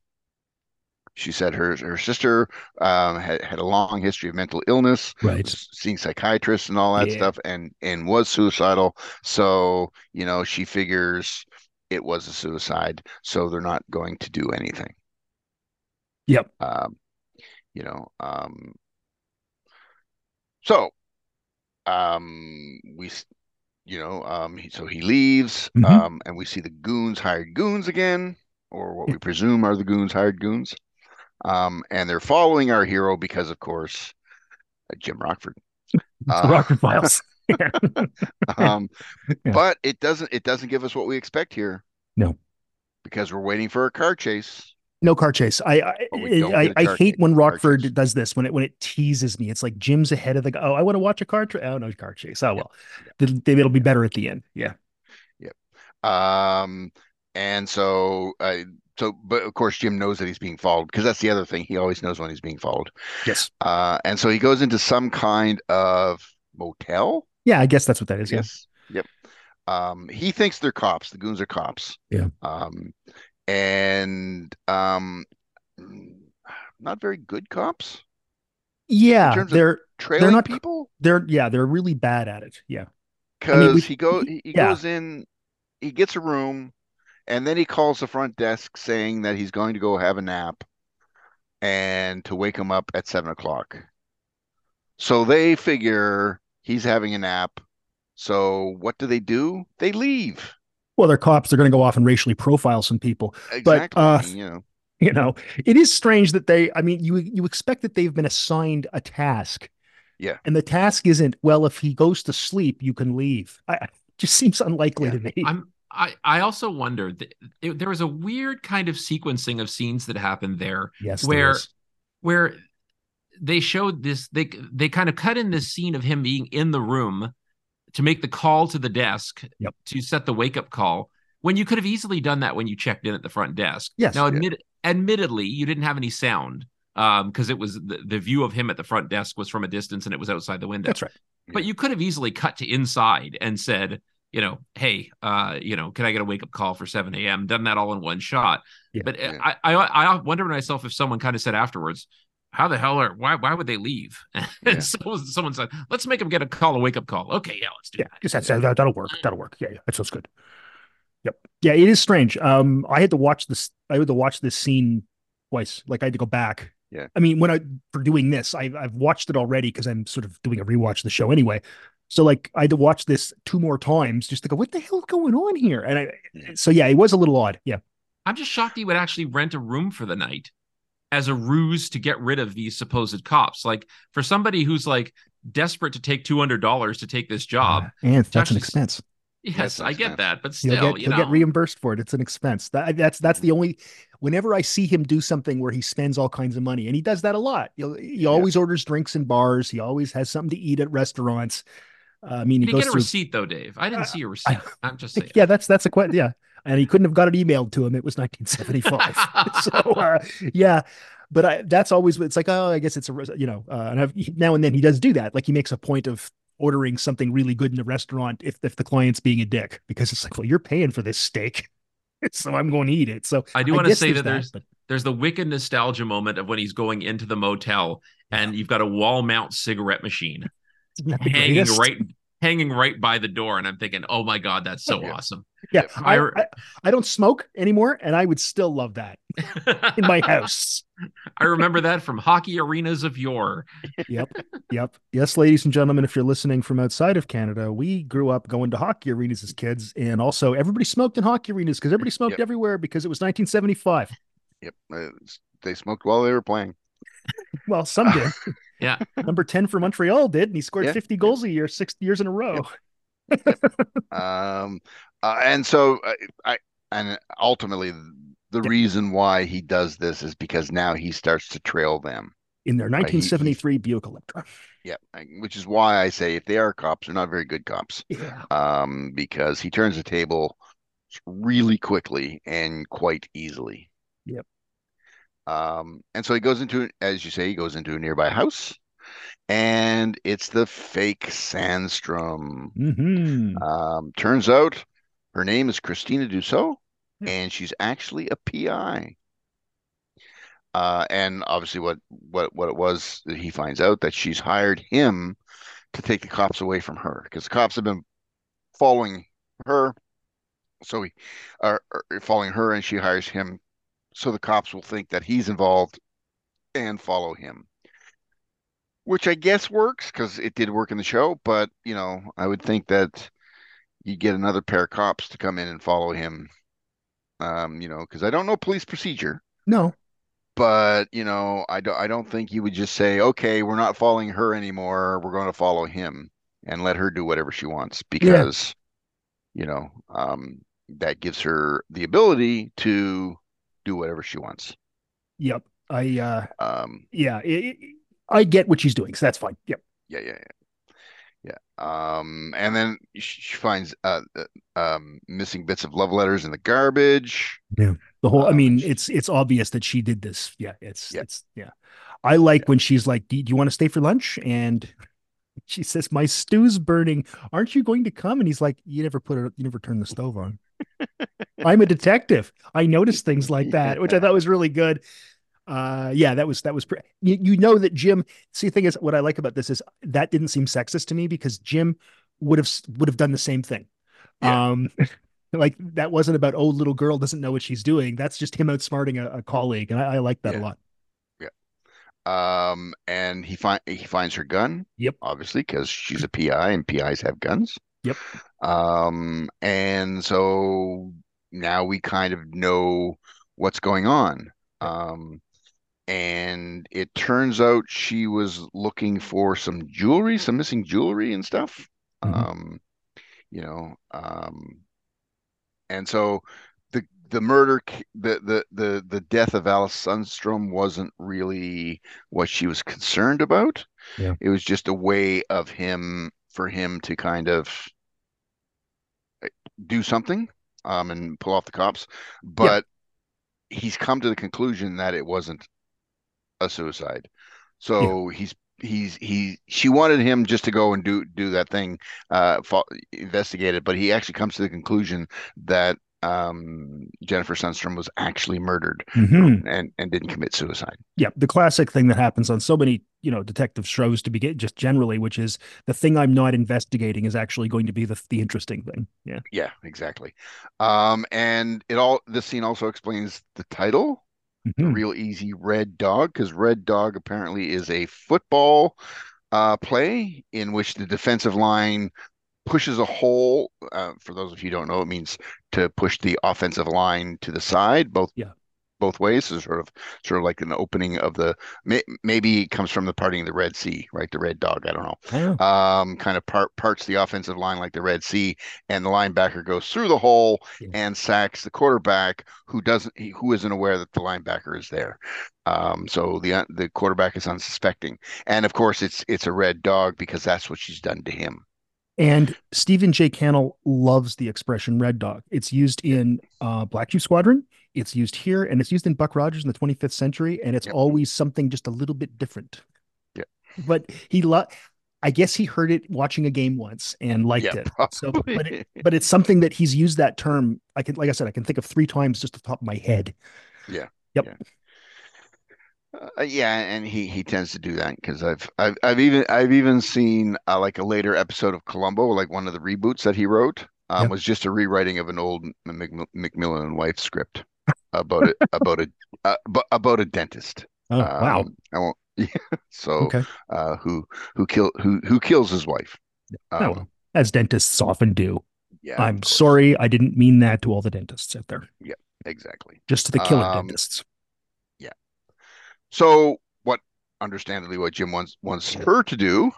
She said her her sister um, had had a long history of mental illness, right. seeing psychiatrists and all that Yeah. stuff, and and was suicidal. So you know she figures it was a suicide, so they're not going to do anything. Yep. Um, you know, um, so um, we, you know, um, he, so he leaves, Mhm. um, and we see the goons hired goons again, or what we presume are the goons hired goons. Um, and they're following our hero because, of course, uh, Jim Rockford. Uh, Rockford Files. um, Yeah. but it doesn't it doesn't give us what we expect here. No. because we're waiting for a car chase. No car chase. I I, I, I hate chase- when Rockford chase. does this when it when it teases me. It's like Jim's ahead of the. Oh, I want to watch a car. Tra- oh no, car chase. Oh well, It'll- it'll be better at the end. Yeah. Yep. Um, and so, uh, so, but of course, Jim knows that he's being followed because that's the other thing. He always knows when he's being followed. Yes. Uh, and so he goes into some kind of motel. Yeah, I guess that's what that is. Yeah. Yes. Yep. Um, he thinks they're cops. The goons are cops. Yeah. Um, and um, not very good cops. Yeah, of they're not- people they're yeah they're really bad at it. Yeah, because we- he go he, he yeah. goes in, he gets a room, and then he calls the front desk saying that he's going to go have a nap, and to wake him up at seven o'clock. So they figure he's having a nap. So what do they do? They leave. well, they're cops. They're going to go off and racially profile some people. But, Exactly. uh, you know. You know, it is strange that they. I mean, you you expect that they've been assigned a task. Yeah. and the task isn't well. If he goes to sleep, you can leave. I just seems unlikely Yeah. to me. I'm I I also wonder that it, there was a weird kind of sequencing of scenes that happened there yes, there where is. where they showed this they they kind of cut in this scene of him being in the room to make the call to the desk Yep. to set the wake up call when you could have easily done that when you checked in at the front desk. Yes. Now, Yeah. admit, admittedly, you didn't have any sound um because it was the, the view of him at the front desk was from a distance and it was outside the window. That's right. But you could have easily cut to inside and said, you know, hey, uh, you know, can I get a wake up call for 7 a.m.? Done that all in one shot. Yeah. but Yeah. I, I I wonder to myself if someone kind of said afterwards, how the hell are why why would they leave? Yeah. and so someone said, let's make them get a call, a wake up call. Okay, yeah, let's do Yeah, that. just that's, that, that'll work. That'll work. Yeah, yeah, that sounds good. Yep. Yeah, it is strange. Um, I had to watch this. I had to watch this scene twice. Like I had to go back. Yeah. I mean, when I for doing this, I've I've watched it already because I'm sort of doing a rewatch of the show anyway. So like I had to watch this two more times just to go, what the hell's going on here? And I, so yeah, it was a little odd. Yeah. I'm just shocked he would actually rent a room for the night as a ruse to get rid of these supposed cops. Like for somebody who's like desperate to take two hundred dollars to take this job. Uh, and that's an expense. yes, I get that, but He'll still, get you he'll know, get reimbursed for it. It's an expense. That that's that's the only. Whenever I see him do something where he spends all kinds of money, and he does that a lot. He'll, he always orders drinks in bars. He always has something to eat at restaurants. Uh, I mean, he Did he get a through. receipt though, Dave? I didn't Uh, see a receipt. I'm just saying. Yeah, that's that's a question. Yeah, and he couldn't have got it emailed to him. It was 1975. so uh, yeah, but I, that's always it's like oh, I guess it's a you know, uh, and I've, now and then he does do that. Like he makes a point of ordering something really good in the restaurant if if the client's being a dick because it's like well you're paying for this steak. So I'm going to eat it. So I do want to say that there's there's but there's the wicked nostalgia moment of when he's going into the motel and you've got a wall mount cigarette machine that hanging greatest? right hanging right by the door, and I'm thinking, oh my god, that's so Yeah. awesome. Yeah, I, I- I, I don't smoke anymore, and I would still love that in my house. I remember that from hockey arenas of yore. yep. Yep. Yes, ladies and gentlemen, if you're listening from outside of Canada, we grew up going to hockey arenas as kids. And also, everybody smoked in hockey arenas because everybody smoked Yep. everywhere because it was 1975. Yep. Uh, they smoked while they were playing. Well, some did. Yeah. Number 10 for Montreal did, and he scored Yeah. 50 goals a year, six years in a row. Um, uh, and so I, I, and ultimately, the Yeah. reason why he does this is because now he starts to trail them. In their he- 1973 Buick Electra. Yeah, which is why I say if they are cops, they're not very good cops. Yeah. Um, because he turns the table really quickly and quite easily. Yep. Um, and so he goes into, as you say, he goes into a nearby house, and it's the fake Sandstrom. hmm Um, turns out her name is Christina Dussault, Yeah. and she's actually a PI. Uh, and obviously, what what what it was that he finds out that she's hired him to take the cops away from her because the cops have been following her. So he are, are following her, and she hires him, so the cops will think that he's involved and follow him. Which I guess works because it did work in the show, but you know, I would think that you get another pair of cops to come in and follow him. Um, you know, because I don't know police procedure, No. but you know, I don't I don't think you would just say, okay, we're not following her anymore. We're going to follow him and let her do whatever she wants because, you know, um, that gives her the ability to do whatever she wants. Yep. I, uh, Um, yeah, it, it- I get what she's doing. So that's fine. Yep. yeah, yeah, yeah, yeah. Um, and then she finds uh, uh, um, missing bits of love letters in the garbage. Yeah. The whole, I Um, mean, she- it's it's obvious that she did this. Yeah, it's Yeah. it's yeah. I like when she's like, do, do you want to stay for lunch? And she says, My stew's burning. Aren't you going to come? And he's like, You never put it, you never turn the stove on. I'm a detective. I notice things like that, which I thought was really good. Uh, yeah, that was that was. Pre- you, you know that Jim. See, the thing is, what I like about this is that didn't seem sexist to me because Jim would have would have done the same thing. Yeah. Um, like that wasn't about oh, little girl doesn't know what she's doing. That's just him outsmarting a, a colleague, and I, I like that Yeah. a lot. Yeah. Um, and he find he finds her gun. Yep. Obviously, because she's a PI and PIs have guns. Yep. Um, and so now we kind of know what's going on. Um, and it turns out she was looking for some jewelry, some missing jewelry and stuff. Mhm. Um, you know, um, and so the the murder, the the the the death of Alice Sundstrom wasn't really what she was concerned about. Yeah. It was just a way of him for him to kind of do something um and pull off the cops. But he's come to the conclusion that it wasn't a suicide. So he's he's he she wanted him just to go and do do that thing uh investigate it but he actually comes to the conclusion that um Jennifer Sundstrom was actually murdered Mhm. and and didn't commit suicide. Yeah, the classic thing that happens on so many, you know, detective shows to begin just generally, which is the thing I'm not investigating is actually going to be the the interesting thing. Yeah. Yeah, exactly. Um and it all this scene also explains the title the Mhm. real easy red dog because red dog apparently is a football uh, play in which the defensive line pushes a hole uh, for those of you who don't know it means to push the offensive line to the side both Yeah. both ways so sort of sort of like an opening of the may, maybe it comes from the parting of the red sea right the red dog i don't know Oh, um, kind of part parts the offensive line like the Red Sea, and the linebacker goes through the hole Yeah. and sacks the quarterback who doesn't who isn't aware that the linebacker is there. Um, so the the quarterback is unsuspecting, and of course it's it's a red dog because that's what she's done to him. And Stephen J. Cannell loves the expression red dog. It's used in uh, Black Sheep Squadron. It's used here and it's used in Buck Rogers in the 25th century. And it's Yep. always something just a little bit different. Yeah. But he lo- I guess he heard it watching a game once and liked Yeah, it. So, but it, but it's something that he's used that term. I can, like I said, I can think of three times just the top of my head. Uh, yeah, and he he tends to do that because I've I've I've even I've even seen uh, like a later episode of Columbo, like one of the reboots that he wrote, um, was just a rewriting of an old M- Mc- McMillan and Wife script about it about a uh, about a dentist. Oh, wow. Um, I won't. Yeah. So Okay. uh, who who kill who who kills his wife? Oh, Um, well, as dentists often do. yeah, I'm sorry. I didn't mean that to all the dentists out there, Yeah, Exactly. just to the killer Um, dentists. So what understandably what Jim wants wants her to do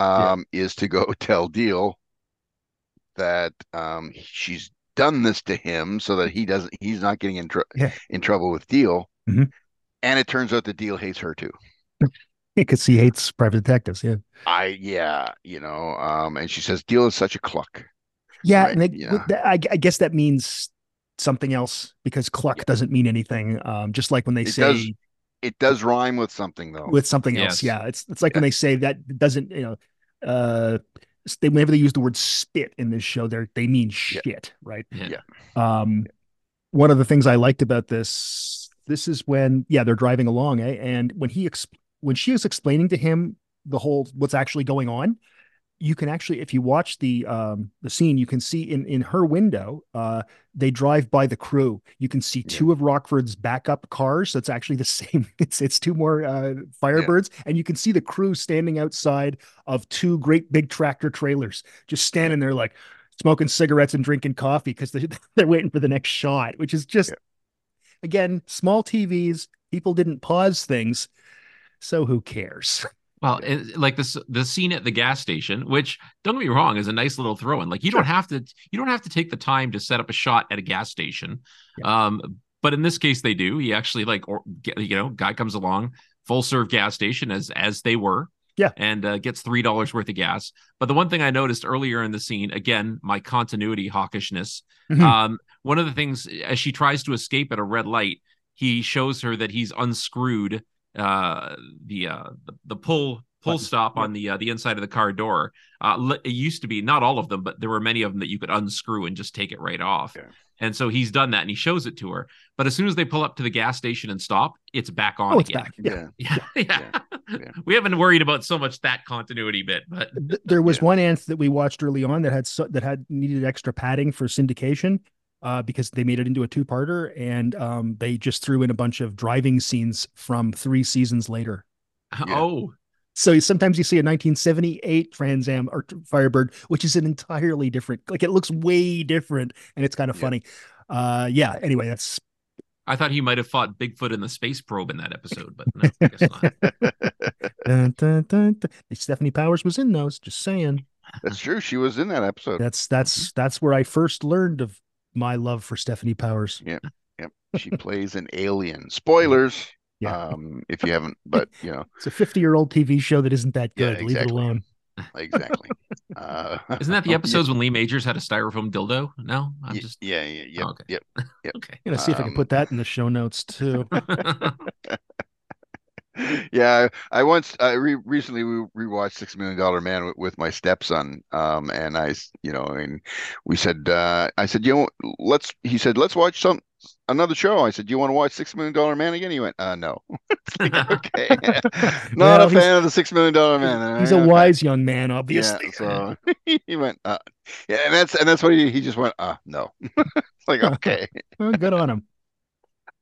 um is to go tell Diehl that um she's done this to him so that he doesn't he's not getting in tr- Yeah. in trouble with Diehl. Mhm. And it turns out that Diehl hates her too. Because he hates private detectives. Yeah. I yeah, you know, um and she says Diehl is such a cluck. Yeah, Right, and they, yeah. I, I guess that means something else because cluck Yeah. doesn't mean anything. Um, just like when they It say does It does rhyme with something though. with something else. Yeah, it's it's like when they say that doesn't you know, uh, they whenever they use the word spit in this show, they they mean Yeah. shit, right? Yeah. Um, one of the things I liked about this, this is when yeah they're driving along, eh? and when he ex- when she is explaining to him the whole what's actually going on, you can actually if you watch the um the scene, you can see in in her window, uh, they drive by the crew. You can see Yeah. two of Rockford's backup cars. So it's actually the same. It's it's two more uh, Firebirds, and you can see the crew standing outside of two great big tractor trailers, just standing there like smoking cigarettes and drinking coffee because they're, they're waiting for the next shot, which is just Yeah. again small TVs. People didn't pause things, so who cares? Well, it, like this the scene at the gas station, which don't get me wrong, is a nice little throw in. Like you don't have to you don't have to take the time to set up a shot at a gas station. Um, but in this case, they do. He actually like or you know, guy comes along, full serve gas station as as they were. Yeah. And uh, gets three dollars worth of gas. But the one thing I noticed earlier in the scene, again, my continuity hawkishness. Mhm. Um, one of the things as she tries to escape at a red light, he shows her that he's unscrewed uh the uh the, the pull pull Button. stop Yep. on the uh, the inside of the car door. Uh, it used to be not all of them, but there were many of them that you could unscrew and just take it right off. Yeah. And so he's done that, and he shows it to her. But as soon as they pull up to the gas station and stop, it's back on Oh, it's again. back. Yeah. Yeah. Yeah, yeah. yeah. We haven't worried about so much that continuity bit, but There was Yeah. one ant that we watched early on that had so, that had needed extra padding for syndication uh, because they made it into a two-parter and um, they just threw in a bunch of driving scenes from three seasons later. Yeah. oh, So sometimes you see a 1978 Trans Am or Firebird, which is an entirely different, like it looks way different, and it's kind of Yeah. funny. Uh, yeah. Anyway, that's I thought he might have fought Bigfoot in the space probe in that episode, but no, I guess not. dun, dun, dun, dun. Stefanie Powers was in those. Just saying. That's true. She was in that episode. That's that's that's where I first learned of my love for Stefanie Powers. Yeah. She plays an alien. Spoilers. Yeah. Um, if you haven't, but you know, It's a 50 year old TV show that isn't that Yeah, good. Leave it alone. exactly. Uh, Isn't that the episodes when Lee Majors had a styrofoam dildo? No, I'm just yeah, yeah, yep, Oh, okay. yep. okay. I'm gonna see if I can Um, put that in the show notes too. Yeah, I once I re- recently we rewatched Six Million Dollar Man with, with my stepson, um, and I, you know, and we said, uh, I said, you know, let's. He said, let's watch some another show. I said, do you want to watch Six Million Dollar Man again? He went, uh, no. Like, okay, not Well, a fan of the Six Million Dollar Man. He's a Okay. wise young man, obviously. Yeah, so he went, uh, yeah, and that's and that's what he he just went, uh, no. it's like okay. Oh, good on him.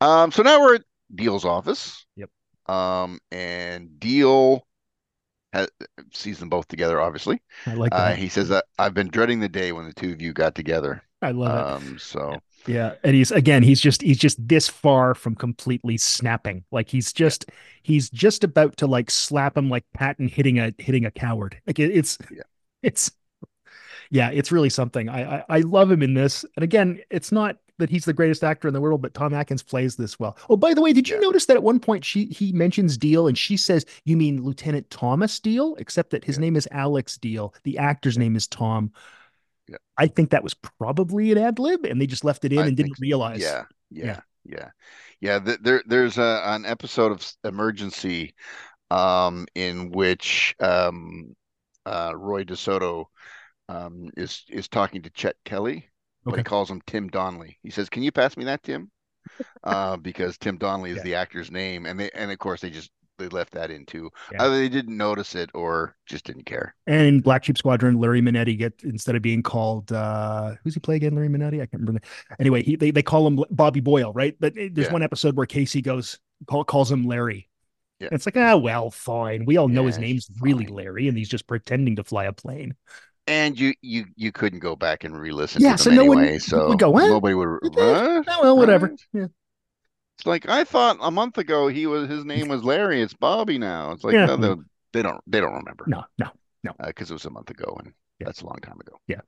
Um, so now we're at Diehl's office. Yep. Um, and Diehl has sees them both together. Obviously, I like uh, that. he says that I've been dreading the day when the two of you got together. I love it. Um, so Yeah, and he's again, he's just he's just this far from completely snapping. Like he's just he's just about to like slap him like Patton hitting a hitting a coward. Like it, it's Yeah. it's yeah, it's really something. I, I I love him in this. And again, it's not that he's the greatest actor in the world, but Tom Atkins plays this well. Oh, by the way, did you notice that at one point she he mentions Diehl and she says, "You mean Lieutenant Thomas Diehl?" Except that his Yeah. name is Alex Diehl. The actor's name is Tom. Yeah. I think that was probably an ad lib, and they just left it in I and didn't realize. yeah, yeah, Yeah. yeah, yeah. th- there, there's a, an episode of Emergency, um, in which um, uh, Roy DeSoto um is is talking to Chet Kelly, but he calls him Tim Donnelly. He says, "Can you pass me that, Tim?" uh, because Tim Donnelly is Yeah. the actor's name, and they and of course they just they left that in too. Yeah. Either they didn't notice it or just didn't care. And in Black Sheep Squadron, Larry Manetti get instead of being called uh who's he play again? Larry Manetti? I can't remember. Anyway, he they, they call him Bobby Boyle, right? But it- there's Yeah. one episode where Casey goes call, calls him Larry. Yeah. And it's like, ah, well, fine. We all know his name's really fine. Larry, and he's just pretending to fly a plane. And you you you couldn't go back and re-listen Yeah, to so them no one anyway, would so go, "What? nobody would. What? Oh well, whatever. Right? Yeah. It's like I thought a month ago he was his name was Larry. It's Bobby now. It's like Yeah. no, they, don't they don't remember No, no. No, because it was a month ago and Yeah. that's a long time ago. Yeah.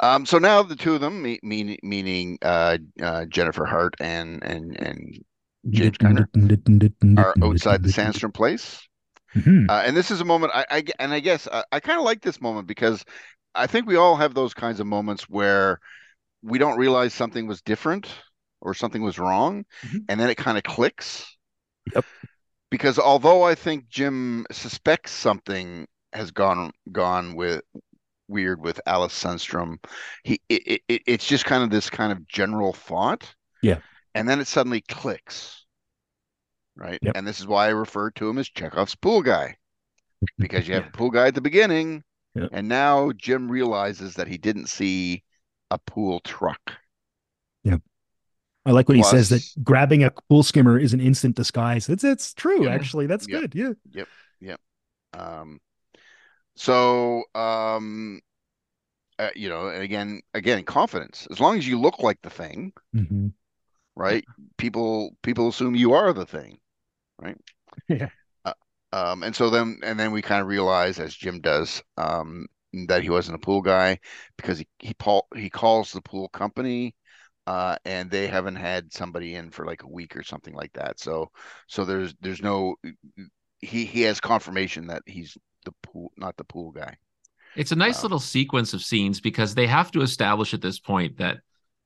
Um. So now the two of them, me, mean, meaning uh, uh, Jennifer Hart and and and James Garner are outside the Sandstrom place. Mhm. Uh, and this is a moment I, I and I guess I, I kind of like this moment because I think we all have those kinds of moments where we don't realize something was different or something was wrong, Mhm. and then it kind of clicks. Yep. Because although I think Jim suspects something has gone gone with weird with Alice Sunstrom, he it, it, it's just kind of this kind of general thought. Yeah. And then it suddenly clicks. Right. Yep. And this is why I refer to him as Chekhov's pool guy because you have Yeah. a pool guy at the beginning, Yeah. and now Jim realizes that he didn't see a pool truck. Yep. I like when he says that grabbing a pool skimmer is an instant disguise. It's it's true, Yeah. actually. That's Yeah. good. Yeah. Yep. Um, so um, uh, you know, and again, again, confidence. As long as you look like the thing, Mhm. right? People people assume you are the thing, right? Yeah. Uh, um, and so then and then we kind of realize, as Jim does, um, that he wasn't a pool guy because he he Paul he calls the pool company. Uh, and they haven't had somebody in for like a week or something like that. So, so there's there's no he he has confirmation that he's the pool, not the pool guy. It's a nice Wow. little sequence of scenes because they have to establish at this point that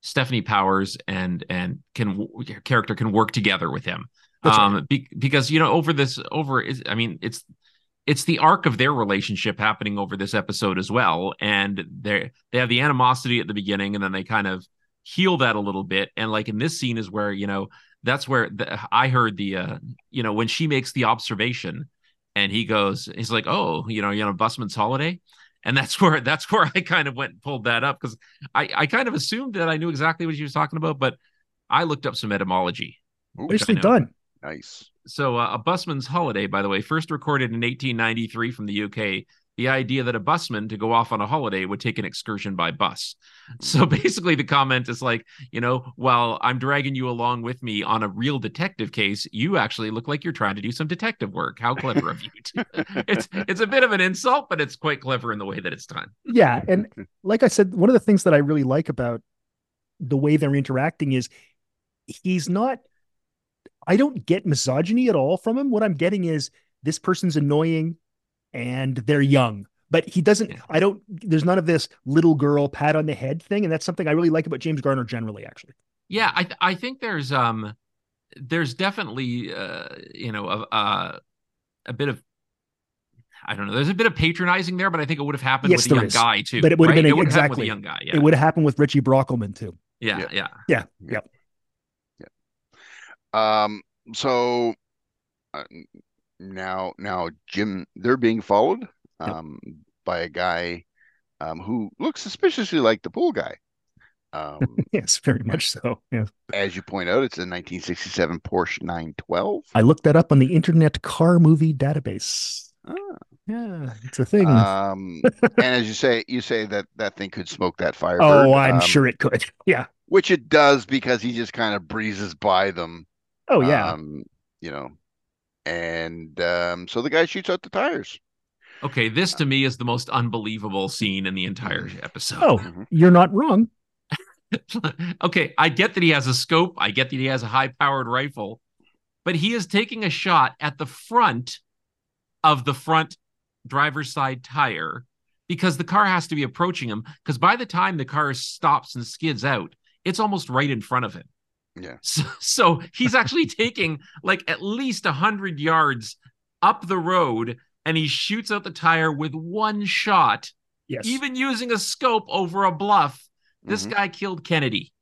Stefanie Powers and and can character can work together with him. That's right. um be, because you know over this over is I mean it's it's the arc of their relationship happening over this episode as well and they they have the animosity at the beginning and then they kind of heal that a little bit and like in this scene is where you know that's where the, i heard the uh you know when she makes the observation and he goes he's like oh you know you know busman's holiday and that's where that's where i kind of went and pulled that up because i i kind of assumed that i knew exactly what she was talking about but i looked up some etymology Nicely done. Nice. so uh, a busman's holiday by the way first recorded in 1893 from the uk the idea that a busman to go off on a holiday would take an excursion by bus so basically the comment is like you know while i'm dragging you along with me on a real detective case you actually look like you're trying to do some detective work how clever of you it's it's a bit of an insult but it's quite clever in the way that it's done Yeah, and like I said, one of the things that I really like about the way they're interacting is he's not. I don't get misogyny at all from him. What I'm getting is this person's annoying, and they're young. But he doesn't. I don't. There's none of this little girl pat on the head thing, and that's something I really like about James Garner generally. Actually, yeah i th- i think there's um there's definitely uh you know a, a a bit of I don't know. There's a bit of patronizing there, but I think it would have happened Yes, with a young is. guy too. But it would have right? been a- it would happened with exactly. a young guy. Yeah, it would have happened with Richie Brockelman too. yeah, Yeah. yeah. Yeah, Yeah. Um. So uh, now, now Jim, they're being followed Yep. um by a guy um who looks suspiciously like the pool guy. Um, Yes, very much so. Yeah. as you point out, it's a 1967 Porsche 912. I looked that up on the Internet Car Movie Database. Ah. Yeah, it's a thing. Um, and as you say, you say that that thing could smoke that firebird. oh, I'm um, sure it could. Yeah. Which it does because he just kind of breezes by them. Oh, yeah. Um, you know, and um, so the guy shoots out the tires. Okay, this to me is the most unbelievable scene in the entire episode. oh, Mhm. you're not wrong. okay, I get that he has a scope. I get that he has a high powered rifle, but he is taking a shot at the front of the front driver's side tire because the car has to be approaching him. Because by the time the car stops and skids out, it's almost right in front of him. Yeah. So, so he's actually taking like at least a hundred yards up the road, and he shoots out the tire with one shot, Yes. even using a scope over a bluff. This Mhm. guy killed Kennedy.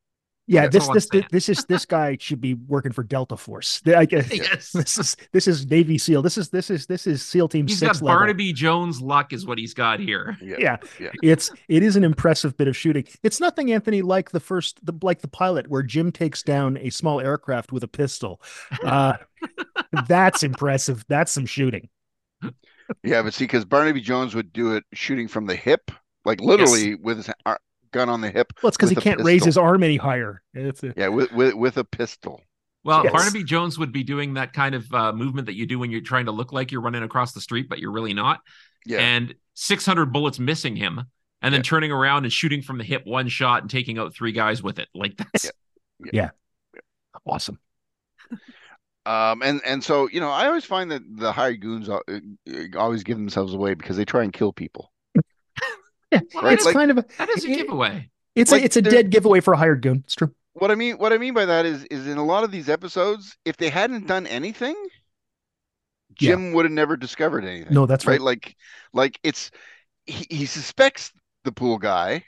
Yeah, that's this this saying. this is this guy should be working for Delta Force. I guess Yes. this is this is Navy SEAL. This is this is this is SEAL Team He's Six got level. Barnaby Jones luck, is what he's got here. Yeah. Yeah. Yeah. It's it is an impressive bit of shooting. It's nothing, Anthony, like the first the like the pilot where Jim takes down a small aircraft with a pistol. Uh that's impressive. That's some shooting. Yeah, but see, because Barnaby Jones would do it shooting from the hip, like literally with his ar- gun on the hip. Well, it's because he can't raise his arm any higher. It's a, Yeah, with with, with a pistol. Well, Yes. Barnaby Jones would be doing that kind of uh, movement that you do when you're trying to look like you're running across the street, but you're really not. Yeah. And 600 bullets missing him, and then Yeah. turning around and shooting from the hip one shot and taking out three guys with it. Like that's yeah. awesome. Um, and and so you know, I always find that the hired goons al- uh, uh, always give themselves away because they try and kill people. Yeah, Well, Right, it's like- kind of a that is a it- giveaway. it's like a it's a dead giveaway for a hired goon. It's true. What I mean, what I mean by that is, is in a lot of these episodes, if they hadn't done anything, Yeah. Jim would have never discovered anything. No, that's right. Like, like it's he, he suspects the pool guy,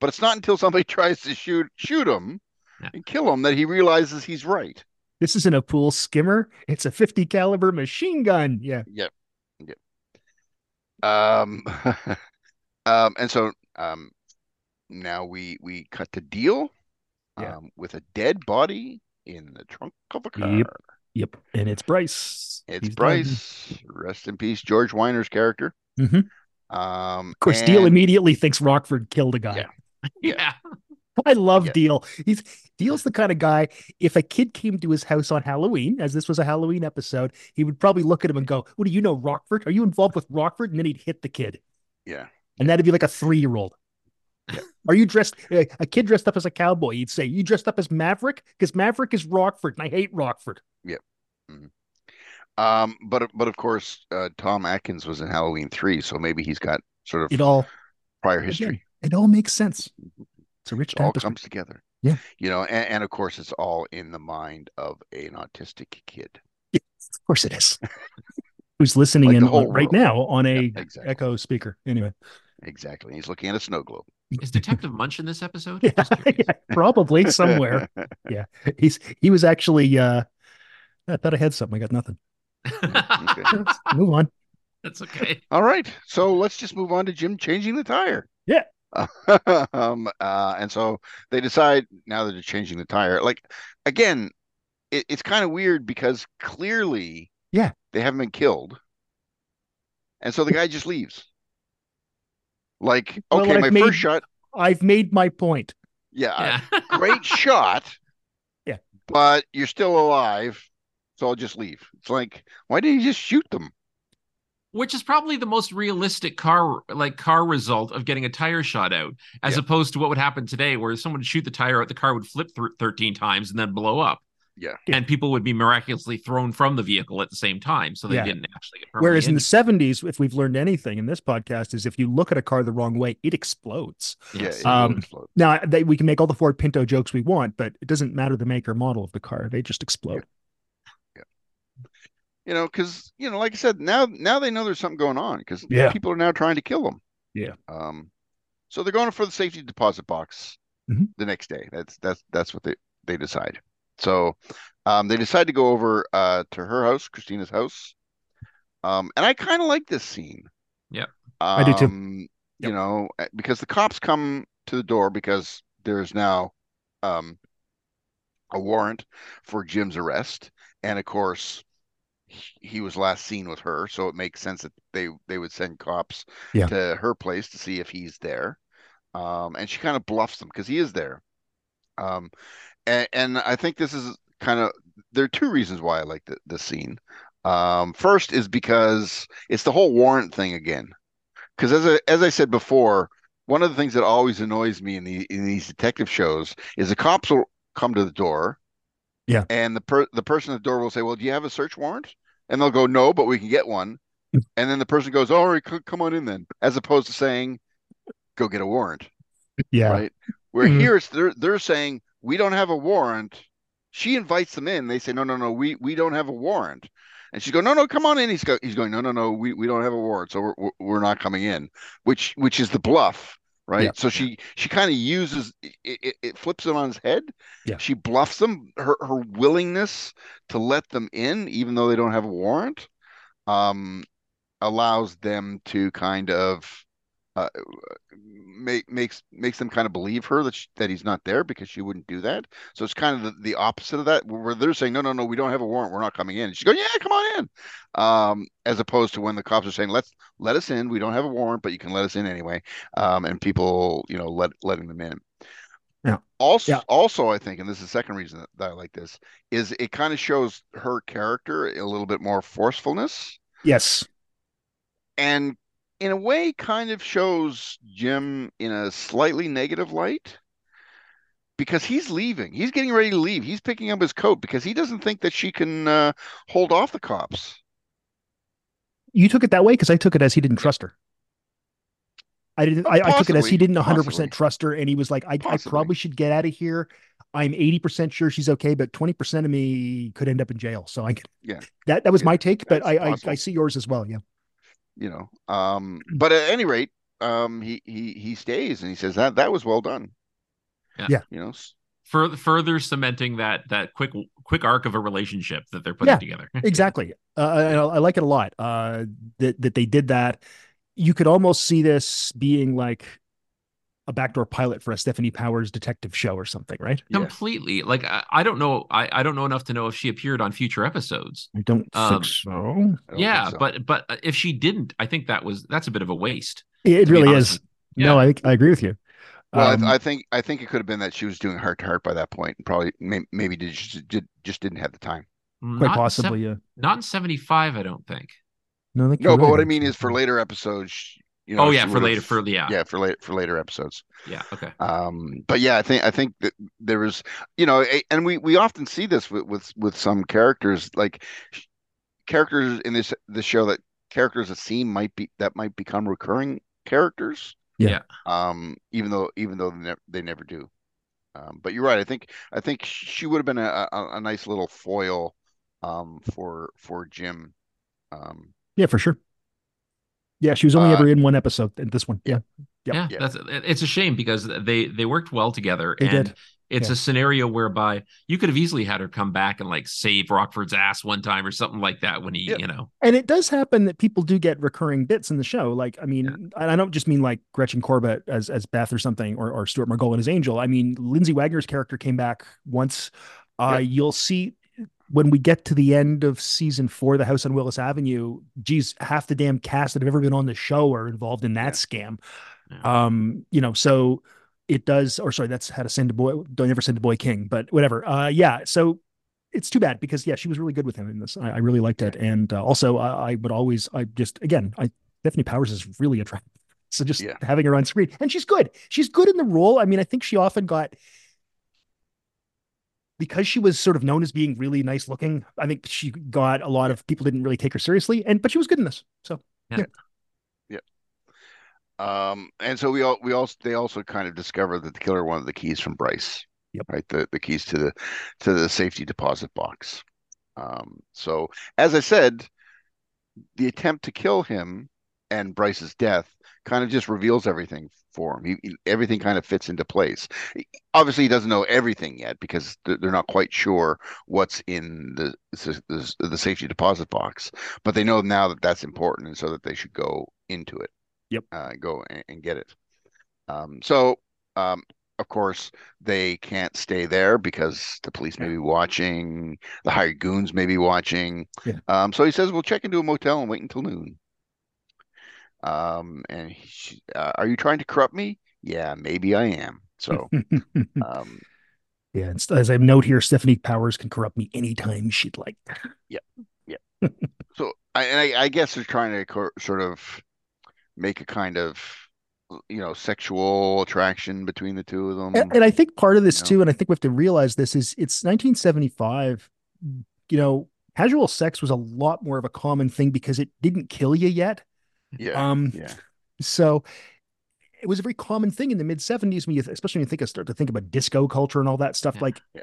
but it's not until somebody tries to shoot shoot him Yeah. and kill him that he realizes he's right. This isn't a pool skimmer. It's a 50 caliber machine gun. Yeah. Yep. Yep. Um, um, and so um, now we we cut to Diehl. Yeah. Um, with a dead body in the trunk of a car. Yep. Yep. And it's Bryce. It's He's. Bryce. Rest in peace, George Wyner's character. Mhm. Um, Of course, Diehl immediately thinks Rockford killed a guy. Yeah. Yeah. I love Yeah. Diehl. He's Diehl's the kind of guy. If a kid came to his house on Halloween, as this was a Halloween episode, he would probably look at him and go, "What do you know, Rockford? Are you involved with Rockford?" And then he'd hit the kid, Yeah. And that'd be like a three-year-old. Are you dressed? A kid dressed up as a cowboy? He'd say, "You dressed up as Maverick?" Because Maverick is Rockford, and I hate Rockford. Yeah um, but but of course, uh, Tom Atkins was in Halloween three, so maybe he's got sort of It all, prior again, history. it all makes sense. It's a rich It all comes together. Yeah. You know, and, and of course, it's all in the mind of an autistic kid. Of course, it is. who's listening Like in on- right now on a Yeah, exactly. Echo speaker. Anyway, Exactly. He's looking at a snow globe. Is Detective Munch in this episode? yeah, yeah, probably somewhere. Yeah. He's he was actually. uh I thought I had something. I got nothing. Okay. Move on. That's okay. All right. So let's just move on to Jim changing the tire. Yeah. um, uh, and so they decide now that they're changing the tire. Like, again, it, it's kind of weird because clearly, Yeah. they haven't been killed. And so the guy just leaves. Like, okay, I've my made- first shot, I've made my point. yeah, Yeah. great shot. Yeah. But you're still alive. So I'll just leave. It's like, why didn't you just shoot them? Which is probably the most realistic car like car result of getting a tire shot out, as Yeah. opposed to what would happen today, where someone would shoot the tire out, the car would flip th- thirteen times and then blow up. Yeah. and people would be miraculously thrown from the vehicle at the same time, so they Yeah. didn't actually get. Whereas in the 70s, if we've learned anything in this podcast, is if you look at a car the wrong way, it explodes. Yeah. Yes. it Um, explode. Now, they, we can make all the Ford Pinto jokes we want, but it doesn't matter the make or model of the car. They just explode. you know, because you know, like I said, now now they know there's something going on because Yeah. people are now trying to kill them. Yeah. Um, so they're going for the safety deposit box Mhm. the next day. That's that's that's what they they decide. So, um, they decide to go over uh to her house, Christina's house. Um, and I kind of like this scene. Yeah. I do too. Um, Yep. You know, uh, because the cops come to the door because there's now um a warrant for Jim's arrest, and of course he- he was last seen with her, so it makes sense that they they would send cops Yeah. to her place to see if he's there. Um, and she kind of bluffs them because he is there. Um, and, and I think this is kind of there are two reasons why I like the, the scene. Um, first is because it's the whole warrant thing again. Because as I, as I said before, one of the things that always annoys me in the in these detective shows is the cops will come to the door. Yeah. And the per, the person at the door will say, "Well, do you have a search warrant?" And they'll go, "No, but we can get one." and then the person goes, "All right, c- come on in then," as opposed to saying, "Go get a warrant." Yeah. Right. Where Mhm. here it's they're they're saying we don't have a warrant. She invites them in. They say, "No, no, no, we we don't have a warrant." And she's going, "No, no, come on in." He's go, he's going, "No, no, no, we, we don't have a warrant, so we're we're- not coming in." Which which is the bluff, right? Yeah. So she she kind of uses it, it, it flips it on his head. Yeah. She bluffs them. Her her willingness to let them in, even though they don't have a warrant, um, allows them to kind of uh, make makes makes them kind of believe her that she, that he's not there because she wouldn't do that. So it's kind of the, the opposite of that, where they're saying, "No, no, no, we don't have a warrant. We're not coming in." She's going, "Yeah, come on in," um, as opposed to when the cops are saying, "Let's let us in. We don't have a warrant, but you can let us in anyway," um, and people, you know, let letting them in. Yeah. Also, Yeah. also, I think, and this is the second reason that, that I like this, is it kind of shows her character a little bit more forcefulness Yes. and in a way kind of shows Jim in a slightly negative light because he's leaving. He's getting ready to leave. He's picking up his coat because he doesn't think that she can uh, hold off the cops. You took it that way because I took it as he didn't trust her. I didn't. I, I took it as he didn't 100 percent trust her, and he was like, I, I probably should get out of here. I'm 80 percent sure she's okay, but 20 percent of me could end up in jail. So I, Yeah. that that was Yeah, my take, but that's I, I I see yours as well. Yeah, You know, um, but at any rate, um, he he he stays and he says that that was well done. Yeah. Yeah. You know, s- further further cementing that that quick quick arc of a relationship that they're putting Yeah. together. exactly. Uh, and I, I like it a lot. Uh, that that they did that. You could almost see this being like a backdoor pilot for a Stefanie Powers detective show or something, right? Yeah. Completely. Like I, I don't know. I, I don't know enough to know if she appeared on future episodes. I don't Um, think so. Don't think Yeah, so. but but uh, if she didn't, I think that was that's a bit of a waste. It to really is. with you. No, I I agree with you. Well, Um, I, I think I think it could have been that she was doing Hart to Hart by that point, and probably may, maybe did, just did, just didn't have the time. Quite possibly. sev- yeah. not in seventy five. I don't think. No, I think No, you're but right, what I mean is for later episodes. You know, oh yeah, for later. For yeah, yeah. yeah for later for later episodes. Yeah, okay. Um, but yeah, I think I think that there was, you know, a, and we we often see this with with with some characters, like characters in this this show that characters that seem might be that might become recurring characters. Yeah. Yeah. Um, even though even though they never, they never do. Um, but you're right. I think I think she would have been a, a, a nice little foil, um, for for Jim, um, Yeah, for sure. Yeah, she was only Uh, ever in one episode. In this one, yeah, Yep. Yeah, Yeah. that's it's a shame because they they worked well together, They and did. it's Yeah. a scenario whereby you could have easily had her come back and like save Rockford's ass one time or something like that when he, Yeah. you know, and it does happen that people do get recurring bits in the show. Like, I mean, and I don't just mean like Gretchen Corbett as as Beth or something, or or Stuart Margolin as Angel. I mean, Lindsay Wagner's character came back once. Uh, You'll see when we get to the end of season four, the House on Willis Avenue. Geez, half the damn cast that have ever been on the show are involved in that scam. Yeah. Um, you know, so it does. Or sorry, that's how to send a boy. Don't ever send a boy king, but whatever. Uh, yeah. So it's too bad because yeah, she was really good with him in this. I, I really liked it, and uh, also I, I would always, I just again, I Stefanie Powers is really attractive. So just Yeah. having her on screen, and she's good. She's good in the role. I mean, I think she often got because she was sort of known as being really nice looking. I think she got a lot of people didn't really take her seriously, and but she was good in this. So yeah, Um, and so we all we also they also kind of discovered that the killer wanted the keys from Bryce. Yep. Right. The the keys to the to the safety deposit box. Um, so as I said, the attempt to kill him and Bryce's death kind of just reveals everything for him. He, everything kind of fits into place. Obviously, he doesn't know everything yet because they're not quite sure what's in the the, the safety deposit box, but they know now that that's important, and so that they should go into it uh, go and, and get it. Um, so, um, of course, they can't stay there because the police may be watching, the hired goons may be watching. Yeah. Um, so he says, "We'll check into a motel and wait until noon." Um, and he, uh, are you trying to corrupt me? Yeah, maybe I am. So, um, yeah, and as I note here, Stefanie Powers can corrupt me anytime she'd like. Yeah, yeah. so I, I, I guess they're trying to co- sort of make a kind of you know sexual attraction between the two of them. And, and I think part of this You know? too, and I think we have to realize this is it's 1975. You know, casual sex was a lot more of a common thing because it didn't kill you yet. Yeah, Um, yeah. so it was a very common thing in the mid 70s when you, especially when you think of start to think about disco culture and all that stuff. Yeah. Like, Yeah.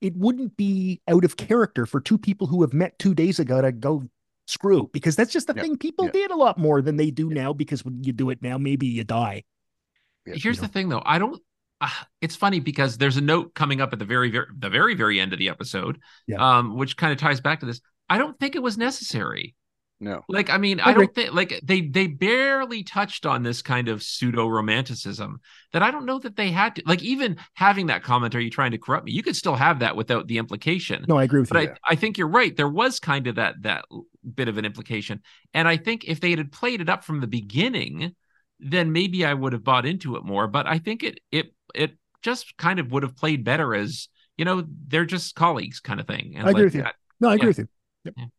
it wouldn't be out of character for two people who have met two days ago to go screw because that's just the Yeah. thing people Yeah. did a lot more than they do now. Because when you do it now, maybe you die. Yeah, Here's you the thing, though. I don't. Uh, it's funny because there's a note coming up at the very, very, the very, very end of the episode, Yeah. um, which kind of ties back to this. I don't think it was necessary. No. Like, I mean, I I don't think like they they barely touched on this kind of pseudo romanticism that I don't know that they had to. Like, even having that comment, "Are you trying to corrupt me?" You could still have that without the implication. No, I agree with But you. I, I think you're right. There was kind of that that bit of an implication, and I think if they had played it up from the beginning, then maybe I would have bought into it more. But I think it it it just kind of would have played better as you know they're just colleagues kind of thing. And I agree like with you. that- no, I agree yeah. with you.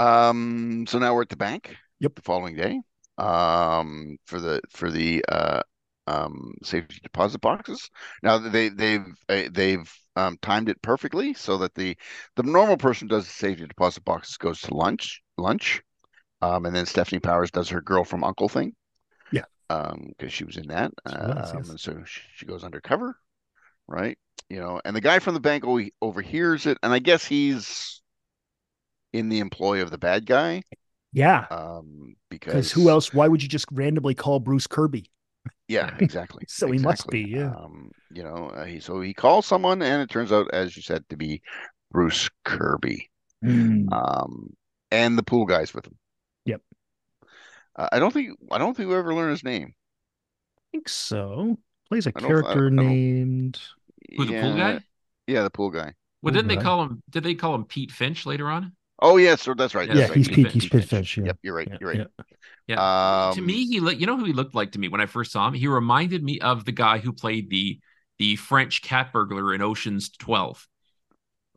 Um, so now we're at the bank. Yep. The following day. Um, for the for the uh um safety deposit boxes. Now they they've uh, they've um timed it perfectly so that the the normal person does the safety deposit boxes goes to lunch lunch, um, and then Stefanie Powers does her girl from Uncle thing. Yeah. Um, because she was in that. She was, um, yes. and so she, she goes undercover, right? You know, and the guy from the bank overhears it, and I guess he's in the employ of the bad guy. Yeah. Um, Because because who else? Why would you just randomly call Bruce Kirby? Yeah, exactly. So he must be, yeah. Um, you know, uh, he so he calls someone, and it turns out, as you said, to be Bruce Kirby. Um, and the pool guys with him. Yep. Uh, I don't think I don't think we ever learn his name. I think so. Plays a I don't- I- character I don't- named. Who the pool Yeah, guy? Yeah, the pool guy. Well, Pool didn't they call him? Did they call him Pete Finch later on? Oh yes, so that's right. Yeah, that's Yeah, right. he's Pete Pete. He's Pete Pete Finch. Finch. Yeah. Yep, you're right. Yeah, You're right. yeah. Yeah. to Um, me, he look. You know who he looked like to me when I first saw him. He reminded me of the guy who played the the French cat burglar in Ocean's Twelve.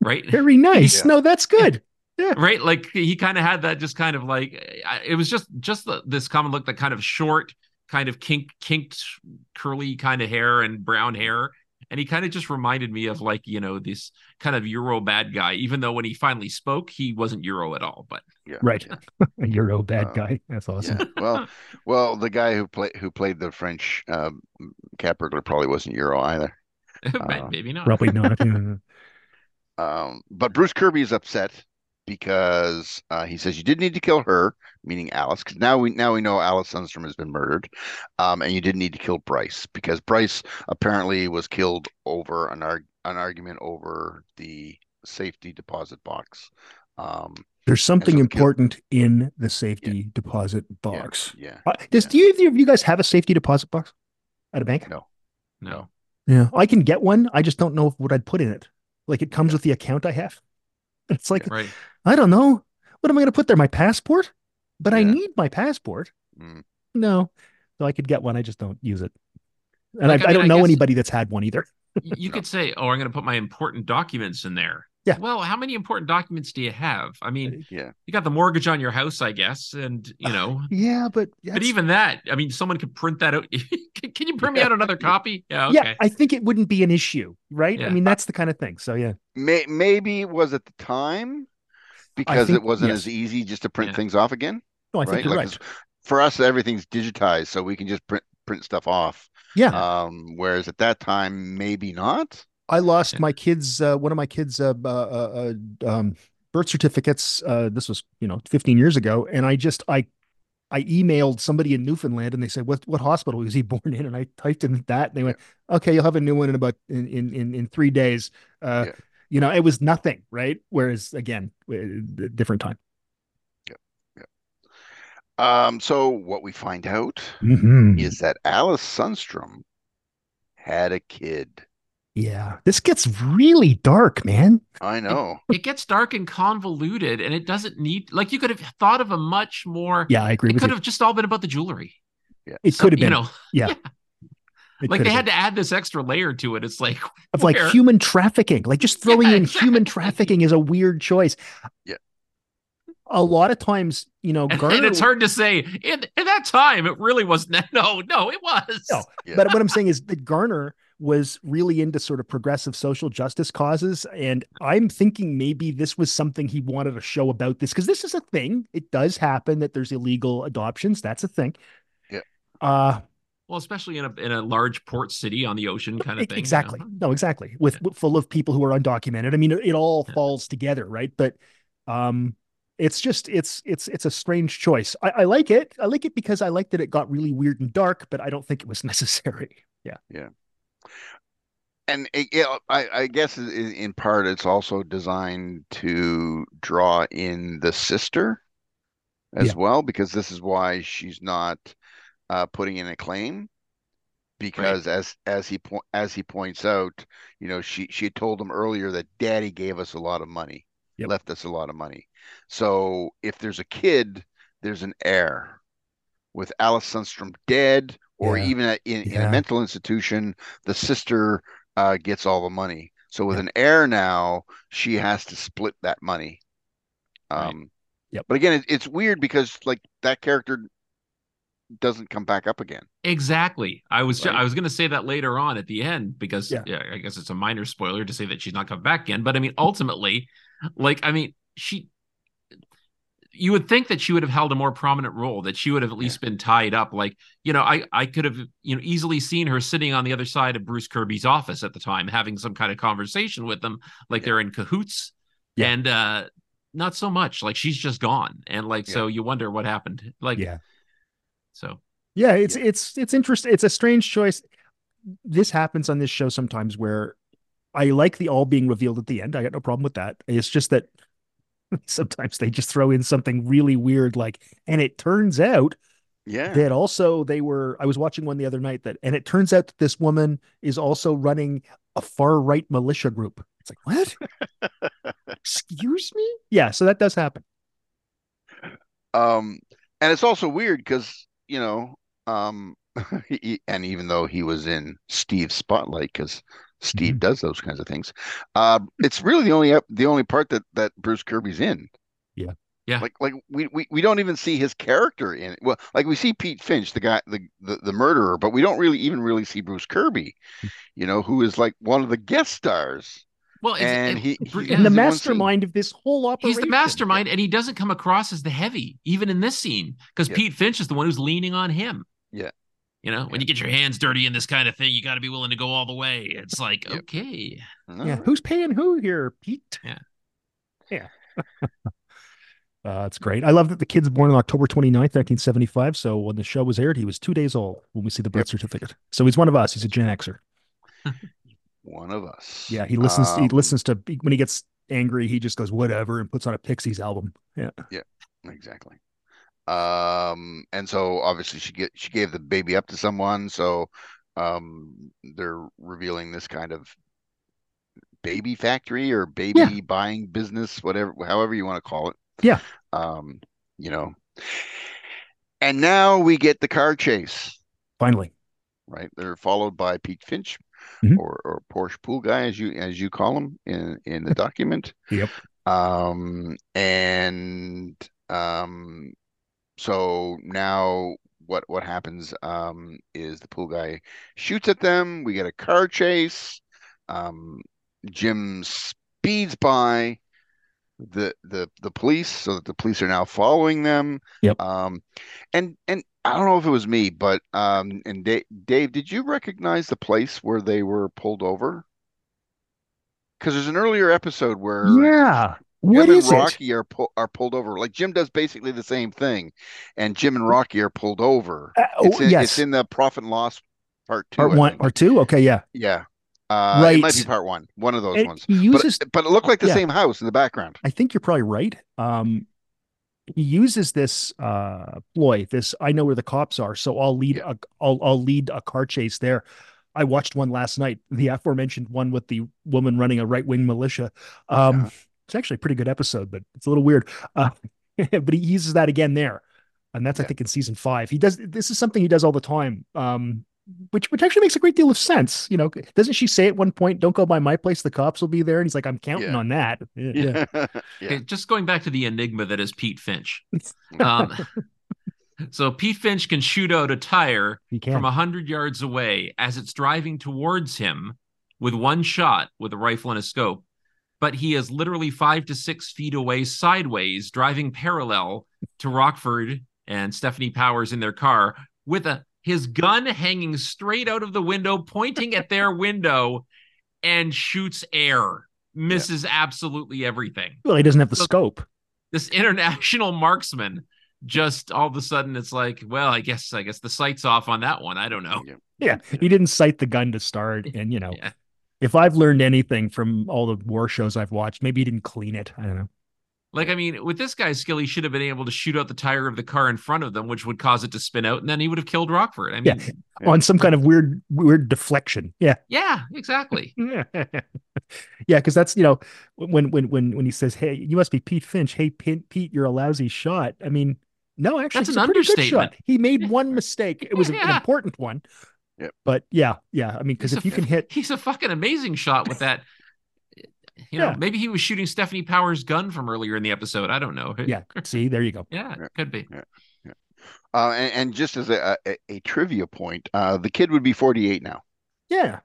Right. Very nice. Yeah. No, that's good. Yeah. Right like he kind of had that just kind of like it was just just the, this common look that kind of short kind of kink kinked curly kind of hair and brown hair and he kind of just reminded me of like you know this kind of euro bad guy even though when he finally spoke he wasn't euro at all but yeah, Right. A Euro bad Uh, guy. That's awesome. Yeah. Well, well, the guy who played who played the French um, cat burglar probably wasn't Euro either. Uh, maybe not Probably not. Um, but Bruce Kirby is upset because uh, he says you did need to kill her, meaning Alice, because now we now we know Alice Sundstrom has been murdered, um, and you didn't need to kill Bryce because Bryce apparently was killed over an arg- an argument over the safety deposit box. Um, There's something so- important in the safety deposit box. yeah, Uh, does do either of you guys have a safety deposit box at a bank? No. No. Yeah, I can get one. I just don't know what I'd put in it. Like it comes with the account I have. It's like Right. I don't know. What am I going to put there? My passport? But I need my passport. Mm. No, so I could get one. I just don't use it, and Like, I, I I, don't know anybody that's had one either. You could say, "Oh, I'm going to put my important documents in there." Yeah. Well, how many important documents do you have? I mean, yeah. you got the mortgage on your house, I guess, and you know. Yeah, but But even that, I mean, someone could print that out. can, can you print me out another copy? Yeah. Okay. yeah, I think it wouldn't be an issue, right? I mean, that's the kind of thing. So yeah, May, maybe it was at the time because think- it wasn't yes. as easy just to print Yeah. things off again. no, I think you're Like right. for us, everything's digitized, so we can just print print stuff off. Yeah, Um, whereas at that time, maybe not. I lost Yeah. my kids, uh, one of my kids' uh, uh, uh, um, birth certificates. Uh, this was, you know, 15 years ago, and I just I I emailed somebody in Newfoundland, and they said, "What what hospital was he born in?" And I typed in that, and they went, "Okay, you'll have a new one in about in in in, three days." Uh, Yeah. You know, it was nothing, right? Whereas again, different time. Um, so what we find out Mhm. is that Alice Sundstrom had a kid. Yeah, this gets really dark, man. I know. it gets dark and convoluted, and it doesn't need like you could have thought of a much more. Yeah, I agree It with could you. have just all been about the jewelry. Yeah, it So, could have been. you know, yeah. It like they have had been. to add this extra layer to it. It's like of like human trafficking. Like just throwing Yeah, in human trafficking is a weird choice. Yeah. A lot of times, you know, And, Garner, and it's hard to say in, in that time it really wasn't no no it was No. Yeah. but what I'm saying is that Garner was really into sort of progressive social justice causes. And I'm thinking maybe this was something he wanted to show about this because this is a thing. It does happen that there's illegal adoptions. That's a thing. Yeah. Uh, well especially in a in a large port city on the ocean kind of thing you Exactly. know? No, exactly. With, with- full of people who are undocumented. I mean, it, it all Yeah. falls together, right? But um it's just it's it's it's a strange choice. I, I like it. I like it because I like that it got really weird and dark, but I don't think it was necessary. Yeah. Yeah. And it, it, I, I guess in part it's also designed to draw in the sister as Yeah. well because this is why she's not uh, putting in a claim because as as he po- as he points out you know she she had told him earlier that daddy gave us a lot of money Yep. left us a lot of money so if there's a kid there's an heir with Alice Sundstrom dead or Yeah. even at, in, in a mental institution the sister uh, gets all the money. So with Yep. an heir now, she has to split that money. Right. Um, Yep. But again, it, it's weird because like that character doesn't come back up again. exactly i was Right. i was going to say that later on at the end because Yeah. yeah. i guess it's a minor spoiler to say that she's not coming back again but i mean ultimately like i mean she you would think that she would have held a more prominent role that she would have at least been tied up like you know i i could have you know easily seen her sitting on the other side of bruce kirby's office at the time having some kind of conversation with them like Yeah. they're in cahoots Yeah. and uh not so much like she's just gone and like so you wonder what happened like Yeah. so Yeah, it's it's it's interesting. It's a strange choice. This happens on this show sometimes where I like the all being revealed at the end. I got no problem with that. It's just that sometimes they just throw in something really weird like and it turns out Yeah. that also they were I was watching one the other night that and it turns out that this woman is also running a far right militia group. It's like, what? Excuse me? Yeah, so that does happen. Um, and it's also weird because you know, um, he, and even though he was in Steve's spotlight, because Steve Mhm. does those kinds of things, uh, it's really the only the only part that that Bruce Kirby's in. Yeah. Yeah. Like like we, we we don't even see his character in it. Well, like we see Pete Finch, the guy, the the, the murderer, but we don't really even really see Bruce Kirby, you know, who is like one of the guest stars. well it's, And it- he- he- yeah, And the in one mastermind of this whole operation. He's the mastermind, and he doesn't come across as the heavy, even in this scene, because Yeah. Pete Finch is the one who's leaning on him. Yeah. You know, when you get your hands dirty in this kind of thing, you got to be willing to go all the way. It's like, Yep. okay, No. Yeah, who's paying who here, Pete? Yeah, Uh, it's great. I love that the kid's born on October 29th, 1975. So when the show was aired, he was two days old when we see the birth Yep. certificate. So he's one of us. He's a Gen Xer. One of us. Yeah, he listens. he Um, listens to when he gets angry. He just goes whatever and puts on a Pixies album. Yeah. Yeah, Exactly. Um, and so obviously she get she gave the baby up to someone, so um they're revealing this kind of baby factory or baby buying business, whatever however you want to call it. Yeah. Um, you know. And now we get the car chase, finally. right? They're followed by Pete Finch Mhm. or or Porsche Pool guy as you as you call him in in the document. Yep. Um, and um, so now what what happens um is the pool guy shoots at them. We get a car chase. Um, Jim speeds by the the the police, so that the police are now following them. Yep. Um, and and I don't know if it was me, but um, and Dave, Dave, did you recognize the place where they were pulled over? Because there's an earlier episode where Yeah. Jim What and is it? Rocky are pu- are pulled over. Like Jim does basically the same thing, and Jim and Rocky are pulled over. Uh, oh, It's in, yes. it's in the profit and loss part two. part one, part two. Okay, yeah. yeah. Uh, It might be Right. part one. One of those And ones. he But, uses. but it looked like the yeah. same house in the background. I think you're probably right. Um, he uses this uh ploy. This I know where the cops are, so I'll lead Yeah. a I'll I'll lead a car chase there. I watched one last night, the aforementioned one with the woman running a right wing militia. Um, Uh-huh. It's actually a pretty good episode, but it's a little weird. Uh, but he uses that again there, and that's I think in season five. He does this is something he does all the time. Um, which which actually makes a great deal of sense. You know, doesn't she say at one point, "Don't go by my place; the cops will be there"? And he's like, "I'm counting Yeah. on that." Yeah, yeah. Yeah. Okay, just going back to the enigma that is Pete Finch. Um, so Pete Finch can shoot out a tire he can. from a hundred yards away as it's driving towards him with one shot with a rifle and a scope. But he is literally five to six feet away sideways, driving parallel to Rockford and Stefanie Powers in their car with a his gun hanging straight out of the window, pointing at their window, and shoots air. Misses absolutely everything Well, he doesn't have the So- scope. this international marksman just all of a sudden it's like well i guess i guess the sight's off on that one i don't know Yeah, he didn't sight the gun to start. And you know, Yeah. If I've learned anything from all the war shows I've watched, maybe he didn't clean it. I don't know. like i mean with this guy's skill he should have been able to shoot out the tire of the car in front of them which would cause it to spin out and then he would have killed rockford i mean Yeah. Yeah. On some kind of weird, weird deflection. Yeah, yeah, exactly yeah, because that's you know when when when when he says, "Hey, you must be Pete Finch." Hey, Pete, Pete you're a lousy shot. I mean, no, actually, That's an a pretty good understatement. shot. He made one mistake. It was an important one. Yep. But yeah, yeah. I mean, because if a you can hit, he's a fucking amazing shot with that you know Yeah. maybe he was shooting stefanie powers gun from earlier in the episode i don't know yeah. See, there you go. yeah Yeah. could be Uh, and, and just as a, a, a trivia point, uh, the kid would be 48 now. Yeah,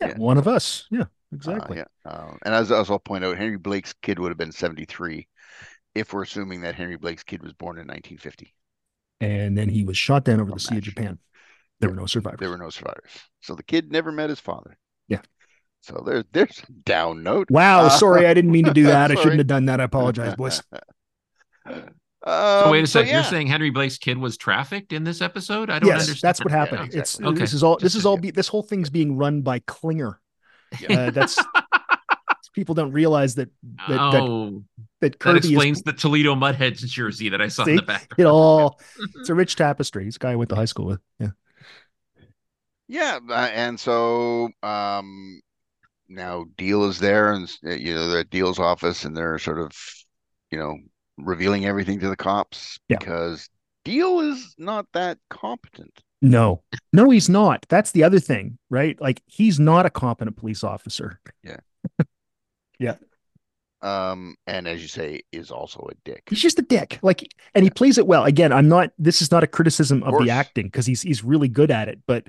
yeah. Yeah. One of us. Yeah, Uh, exactly. yeah. Uh, and as, as I'll point out, Henry Blake's kid would have been 73 if we're assuming that Henry Blake's kid was born in 1950. and then he was shot down over From the Sea of Japan. There Yeah, were no survivors. There were no survivors. So the kid never met his father. Yeah. So there, there's a down note. Wow, Uh, sorry, I didn't mean to do that. I shouldn't have done that. I apologize, boys. Um, so wait a so sec you're saying henry blake's kid was trafficked in this episode i don't Yes, understand that's what happened. Yeah, It's. Okay, this is all this is all be, this whole thing's being run by Klinger. Yeah. Uh, that's people don't realize that that that, oh that That Kirby explains is the Toledo Mud Hens jersey that I saw See? in the background. it all. It's a rich tapestry. This guy I went to high school with. Yeah. Yeah, uh, and so um, now Diehl is there, and you know they're at Diehl's office, and they're sort of, you know, revealing everything to the cops Yeah. because Diehl is not that competent. No, no, he's not. That's the other thing, right? Like he's not a competent police officer. Yeah. yeah. Um, and as you say, is also a dick. He's just a dick. Like, and he plays it well. Again, I'm not. This is not a criticism of course. the acting because he's he's really good at it, but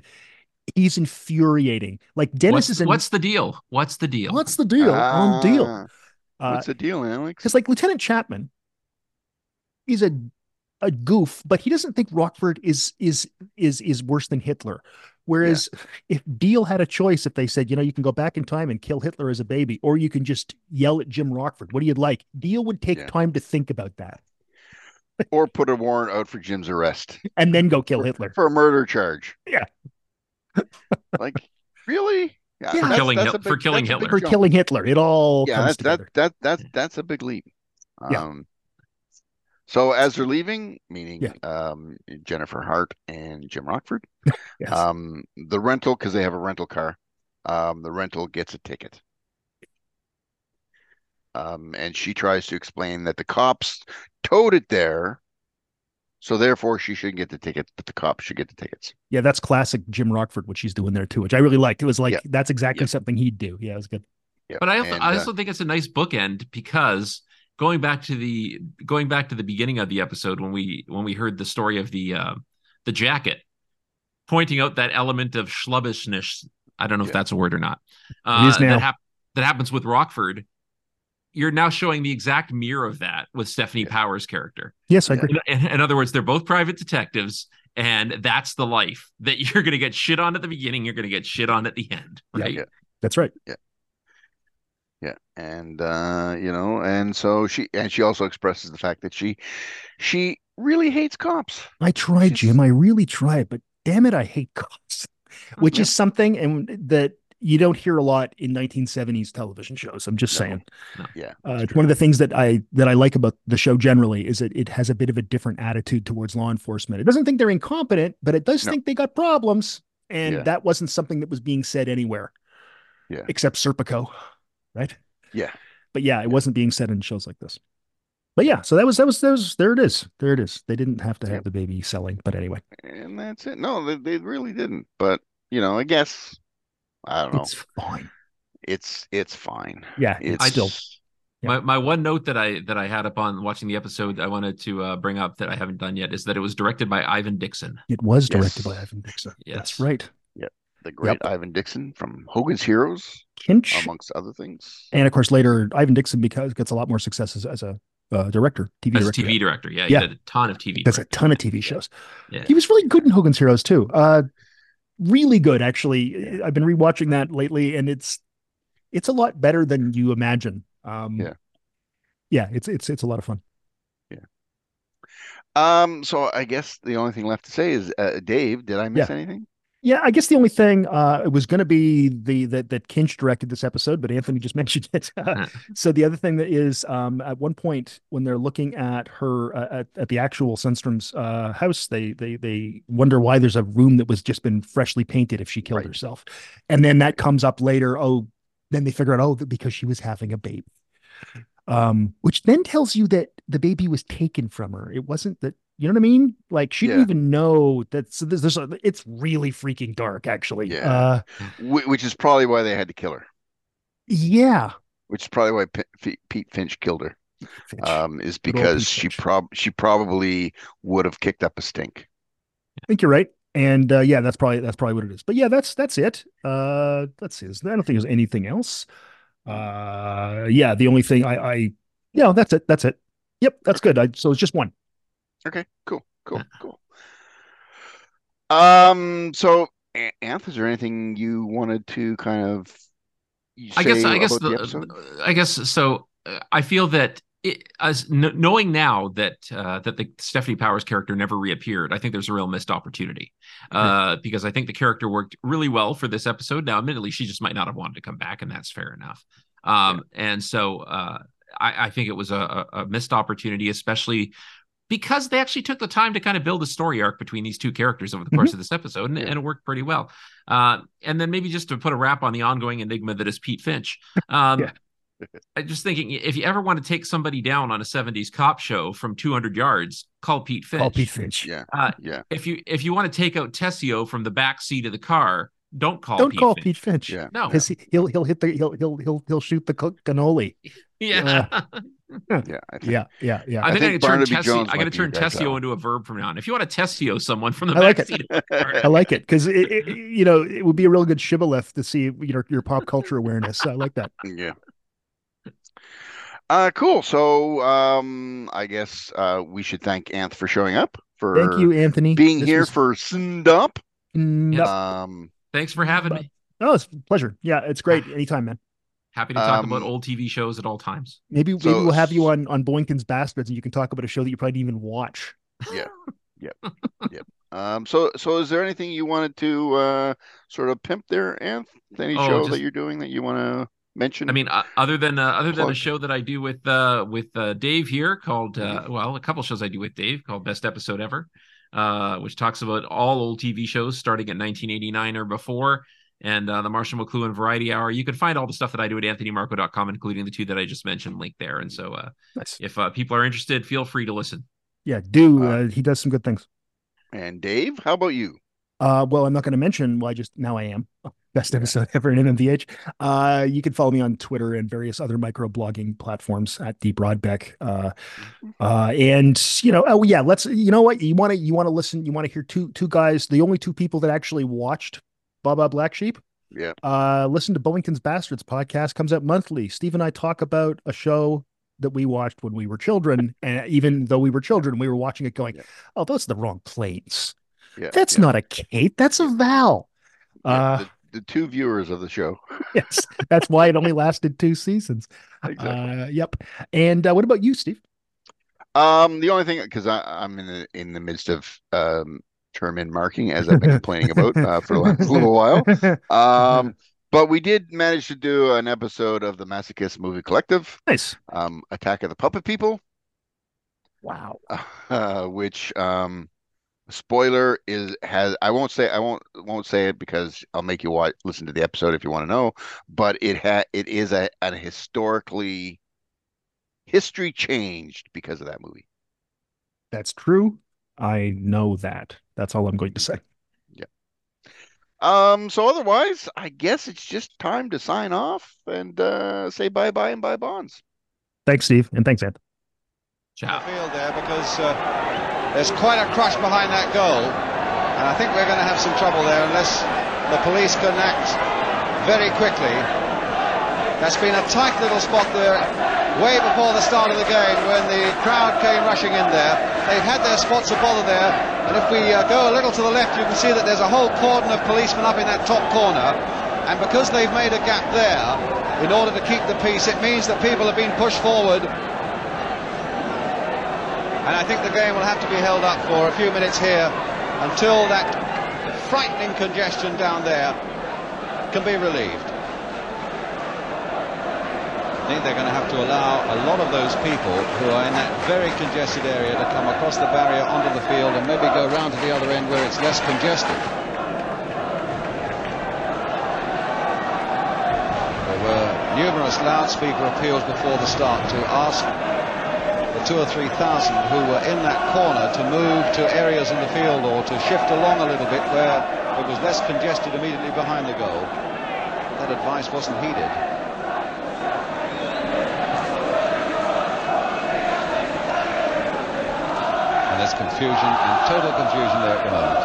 he's infuriating. Like Dennis What's, is in. what's the deal? What's the deal? what's the deal on Diehl? Ah, Uh, What's the deal, Alex? because like Lieutenant Chapman, he's a a goof, but he doesn't think Rockford is is is is worse than Hitler. Whereas if Diehl had a choice, if they said, you know, you can go back in time and kill Hitler as a baby, or you can just yell at Jim Rockford, what do you like? Diehl would take Yeah. time to think about that or put a warrant out for Jim's arrest and then go kill Hitler. for a murder charge. Yeah. like really? Yeah. For killing Hil- a for killing that's a big For killing Hitler. It all Yeah, comes that's that together. that that's that's a big leap. Yeah. Um, so as they're leaving, meaning Yeah. um, Jennifer Hart and Jim Rockford, Yes. um, the rental because they have a rental car, um, the rental gets a ticket. Um, and she tries to explain that the cops towed it there, so therefore she shouldn't get the tickets, but the cops should get the tickets. yeah, that's classic Jim Rockford, what she's doing there too, which I really liked. It was like Yeah. that's exactly Yeah. something he'd do. Yeah, it was good. Yeah. But I also, and, I uh, also think it's a nice bookend because going back to the going back to the beginning of the episode when we when we heard the story of the uh, the jacket, pointing out that element of schlubbishness. I don't know if that's a word or not. Uh, that, hap- that happens with Rockford. You're now showing the exact mirror of that with Stefanie Powers' character. Yes, I agree. In, in other words, they're both private detectives, and that's the life that you're going to get shit on at the beginning. You're going to get shit on at the end, Yeah. right? Yeah. That's right. Yeah, yeah, and uh, you know, and so she and she also expresses the fact that she she really hates cops. I tried, She's- Jim. I really tried, but damn it, I hate cops. Which Yeah. is something and that you don't hear a lot in 1970s television shows. I'm just No. saying. Yeah, Uh, it's one of the things that I that I like about the show generally is that it has a bit of a different attitude towards law enforcement. It doesn't think they're incompetent, but it does No. think they got problems, and Yeah. that wasn't something that was being said anywhere. Yeah. except Serpico, right? Yeah. but yeah, it wasn't being said in shows like this. But yeah, so that was that was that was there. It is there. It is. They didn't have to have Yep. the baby selling, but anyway, and that's it. No, they, they really didn't. But you know, I guess I don't know. it's fine. It's it's fine. Yeah, It's it's still Yeah. My my one note that I that I had upon watching the episode I wanted to uh, bring up that I haven't done yet is that it was directed by Ivan Dixon. it was directed Yes. by Ivan Dixon. Yes. That's right. Yeah, the great Ivan Dixon from Hogan's Heroes, Kinch, amongst other things. and of course later Ivan Dixon because gets a lot more success as, as a uh, director, TV As director. TV director, yeah, he Yeah. did a ton of TV. Does a ton of TV shows. Yeah. He was really good in Hogan's Heroes too. Uh, really good actually. I've been rewatching that lately, and it's it's a lot better than you imagine. Um, Yeah. yeah, it's it's it's a lot of fun. Yeah. Um, so I guess the only thing left to say is, uh, Dave, did I miss anything? Yeah, I guess the only thing uh, it was going to be the that that Kinch directed this episode, but Anthony just mentioned it. Huh. so the other thing that is um, at one point when they're looking at her uh, at, at the actual Sundstrom's uh, house, they they they wonder why there's a room that was just been freshly painted if she killed Right. herself, and then that comes up later. Oh, then they figure out oh because she was having a baby, um, which then tells you that the baby was taken from her. It wasn't that. You know what I mean? Like she Yeah. didn't even know that. So there's a, it's really freaking dark, actually. Yeah. Uh, which is probably why they had to kill her. yeah. Which is probably why P- Pete Finch killed her. Finch. Um, is because she prob she probably would have kicked up a stink. I think you're right. And uh, yeah, that's probably that's probably what it is. But yeah, that's that's it. Uh, let's see. I don't think there's anything else. Uh, yeah, the only thing I, I, yeah, that's it. That's it. Yep, that's good. I, so it's just one. Okay, cool, cool, cool. Um, so Anth, is there anything you wanted to kind of I guess I guess the the. I guess so. uh, I feel that it, as kn- knowing now that uh, that the Stefanie Powers character never reappeared, I think there's a real missed opportunity uh, because I think the character worked really well for this episode. Now, admittedly, she just might not have wanted to come back, and that's fair enough. Um, And so uh, I, I think it was a a missed opportunity, especially because they actually took the time to kind of build a story arc between these two characters over the course of this episode, and, Yeah. and it worked pretty well. Uh, and then maybe just to put a wrap on the ongoing enigma that is Pete Finch. Um, Yeah. I'm just thinking if you ever want to take somebody down on a 70s cop show from 200 yards, call Pete Finch. Call Pete Finch. Yeah, Uh, yeah, If you if you want to take out Tessio from the back seat of the car, don't call Don't Pete call Finch. Pete Finch. yeah. No. Because he, he'll he'll hit the he'll he'll he'll he'll shoot the co- cannoli. Yeah. Yeah, I think, Yeah, yeah, yeah. I, I think, think I got to turn Barnaby Tessio. Jones I gotta turn Tessio Sal. into a verb from now on. If you want to Tessio someone from the I like it. seat of the car, I like it because it, it- you know it would be a real good shibboleth to see you know your pop culture awareness. I like that. yeah. Uh, cool. So, um, I guess uh, we should thank Anth for showing up for Thank you, Anthony. being This here was- for Send Up. Um, Thanks for having me. Oh, it's a pleasure. Yeah, it's great. Anytime, man. Happy to talk Um, about old TV shows at all times. Maybe maybe we'll have you on on Boyington's Bastards, and you can talk about a show that you probably didn't even watch. um, so so is there anything you wanted to uh sort of pimp there, Anth? Any Oh, show just- that you're doing that you want to mention? I mean, uh, other than uh, other than a show that I do with uh, with uh, Dave here called uh, well, a couple shows I do with Dave called Best Episode Ever, uh, which talks about all old TV shows starting at 1989 or before, and uh, the Marshall McLuhan Variety Hour. You can find all the stuff that I do at AnthonyMarco.com, including the two that I just mentioned, linked there. And so, uh, Nice. if uh, people are interested, feel free to listen. Yeah, do Uh, uh, he does some good things. and Dave, how about you? Uh, well, I'm not going to mention. Well, I just now I am best episode ever in MMVH. Uh, you can follow me on Twitter and various other micro blogging platforms at the Broadbeck. Uh, uh, and you know, oh yeah, let's. You know what? You want to you want to listen. You want to hear two two guys, the only two people that actually watched Baa Baa Black Sheep. Yeah. Uh, listen to Boyington's Bastards podcast comes out monthly. Steve and I talk about a show that we watched when we were children, and even though we were children, we were watching it going, Yeah. "Oh, those are the wrong plates. Yeah, That's yeah, not a Kate. That's a Val. Uh, the, the two viewers of the show. yes, that's why it only lasted two seasons. Exactly. Uh, yep. And uh, what about you, Steve? Um, the only thing because I'm in the in the midst of um term in marking as I've been complaining about uh, for the last little while. Um, but we did manage to do an episode of the Masochist Movie Collective, nice. um, Attack of the Puppet People, Wow. uh, which um, spoiler is has I won't say I won't won't say it because I'll make you watch listen to the episode if you want to know. But it had it is a an historically history changed because of that movie. That's true. I know that. That's all I'm going to say. Yeah. Um, so otherwise, I guess it's just time to sign off and uh, say bye bye and buy bonds. Thanks, Steve. And thanks, Ed. Ciao. field there because uh, there's quite a crush behind that goal, and I think we're going to have some trouble there unless the police can act very quickly. That's been a tight little spot there, way before the start of the game when the crowd came rushing in there. They've had their spots of bother there, and if we uh, go a little to the left, you can see that there's a whole cordon of policemen up in that top corner. And because they've made a gap there, in order to keep the peace, it means that people have been pushed forward and I think the game will have to be held up for a few minutes here until that frightening congestion down there can be relieved. I think they're going to have to allow a lot of those people who are in that very congested area to come across the barrier onto the field and maybe go round to the other end where it's less congested. There were numerous loudspeaker appeals before the start to ask the two or three thousand who were in that corner to move to areas in the field or to shift along a little bit where it was less congested immediately behind the goal. That advice wasn't heeded. And there's confusion and total confusion there at the moment.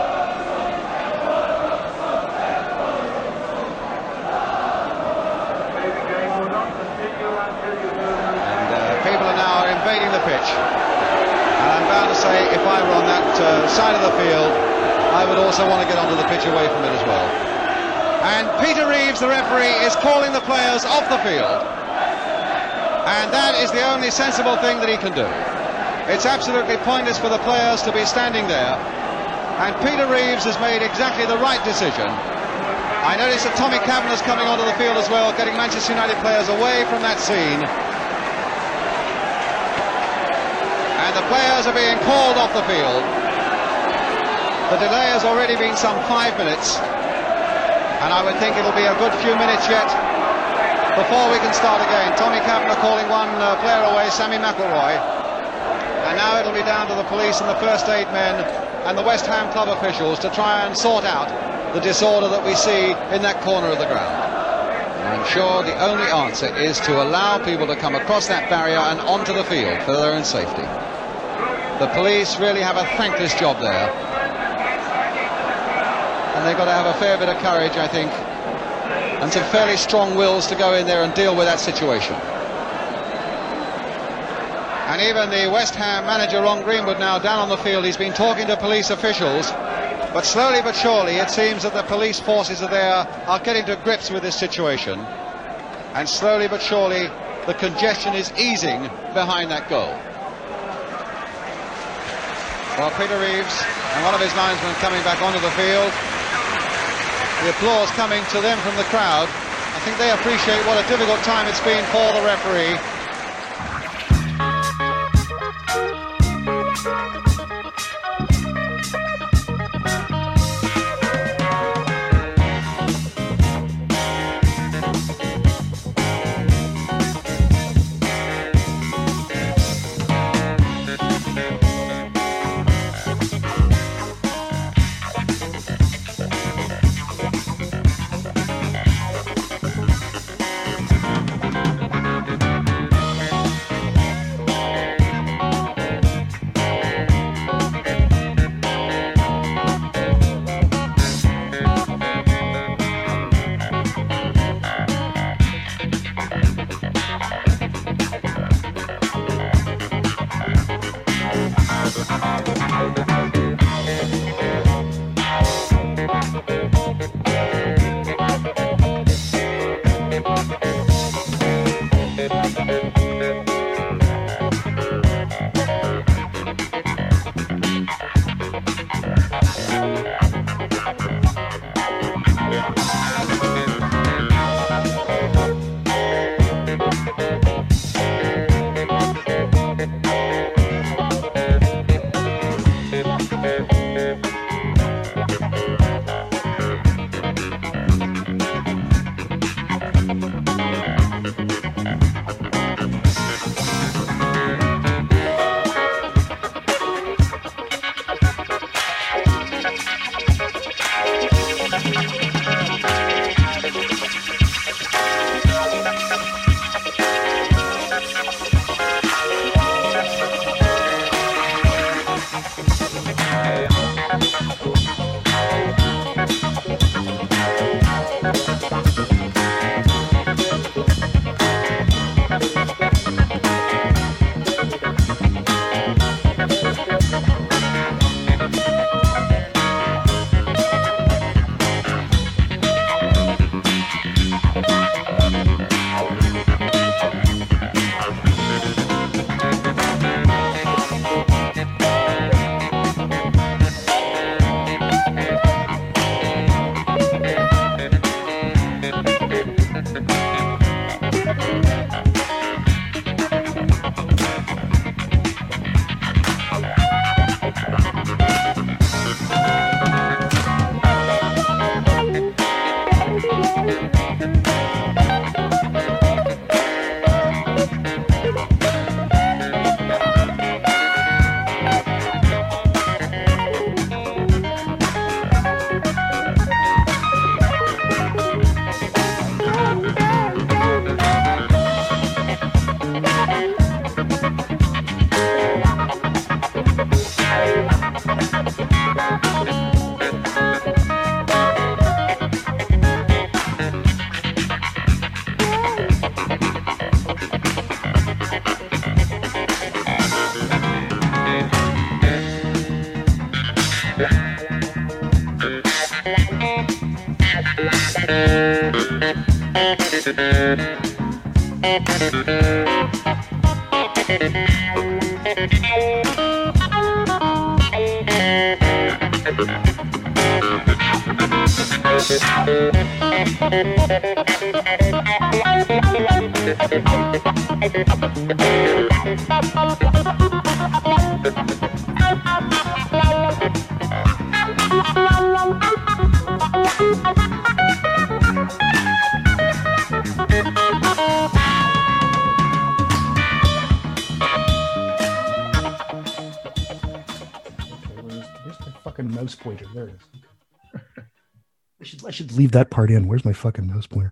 And uh, people are now invading the pitch. And I'm bound to say, if I were on that uh, side of the field, I would also want to get onto the pitch away from it as well. And Peter Reeves, the referee, is calling the players off the field. And that is the only sensible thing that he can do. It's absolutely pointless for the players to be standing there. And Peter Reeves has made exactly the right decision. I notice that Tommy Cavanagh's coming onto the field as well, getting Manchester United players away from that scene. And the players are being called off the field. The delay has already been some five minutes. And I would think it'll be a good few minutes yet before we can start again. Tommy Kavanagh calling one uh, player away, Sammy McIlroy. And now it'll be down to the police and the first aid men and the West Ham club officials to try and sort out the disorder that we see in that corner of the ground. And I'm sure the only answer is to allow people to come across that barrier and onto the field for their own safety. The police really have a thankless job there. And they've got to have a fair bit of courage, I think, and some fairly strong wills to go in there and deal with that situation. And even the West Ham manager, Ron Greenwood, now down on the field, he's been talking to police officials, But slowly but surely, it seems that the police forces are there, are getting to grips with this situation. And slowly but surely, the congestion is easing behind that goal. Well, Peter Reeves and one of his linesmen coming back onto the field. The applause coming to them from the crowd. I think they appreciate what a difficult time it's been for the referee. Leave that part in. Where's my fucking mouse pointer?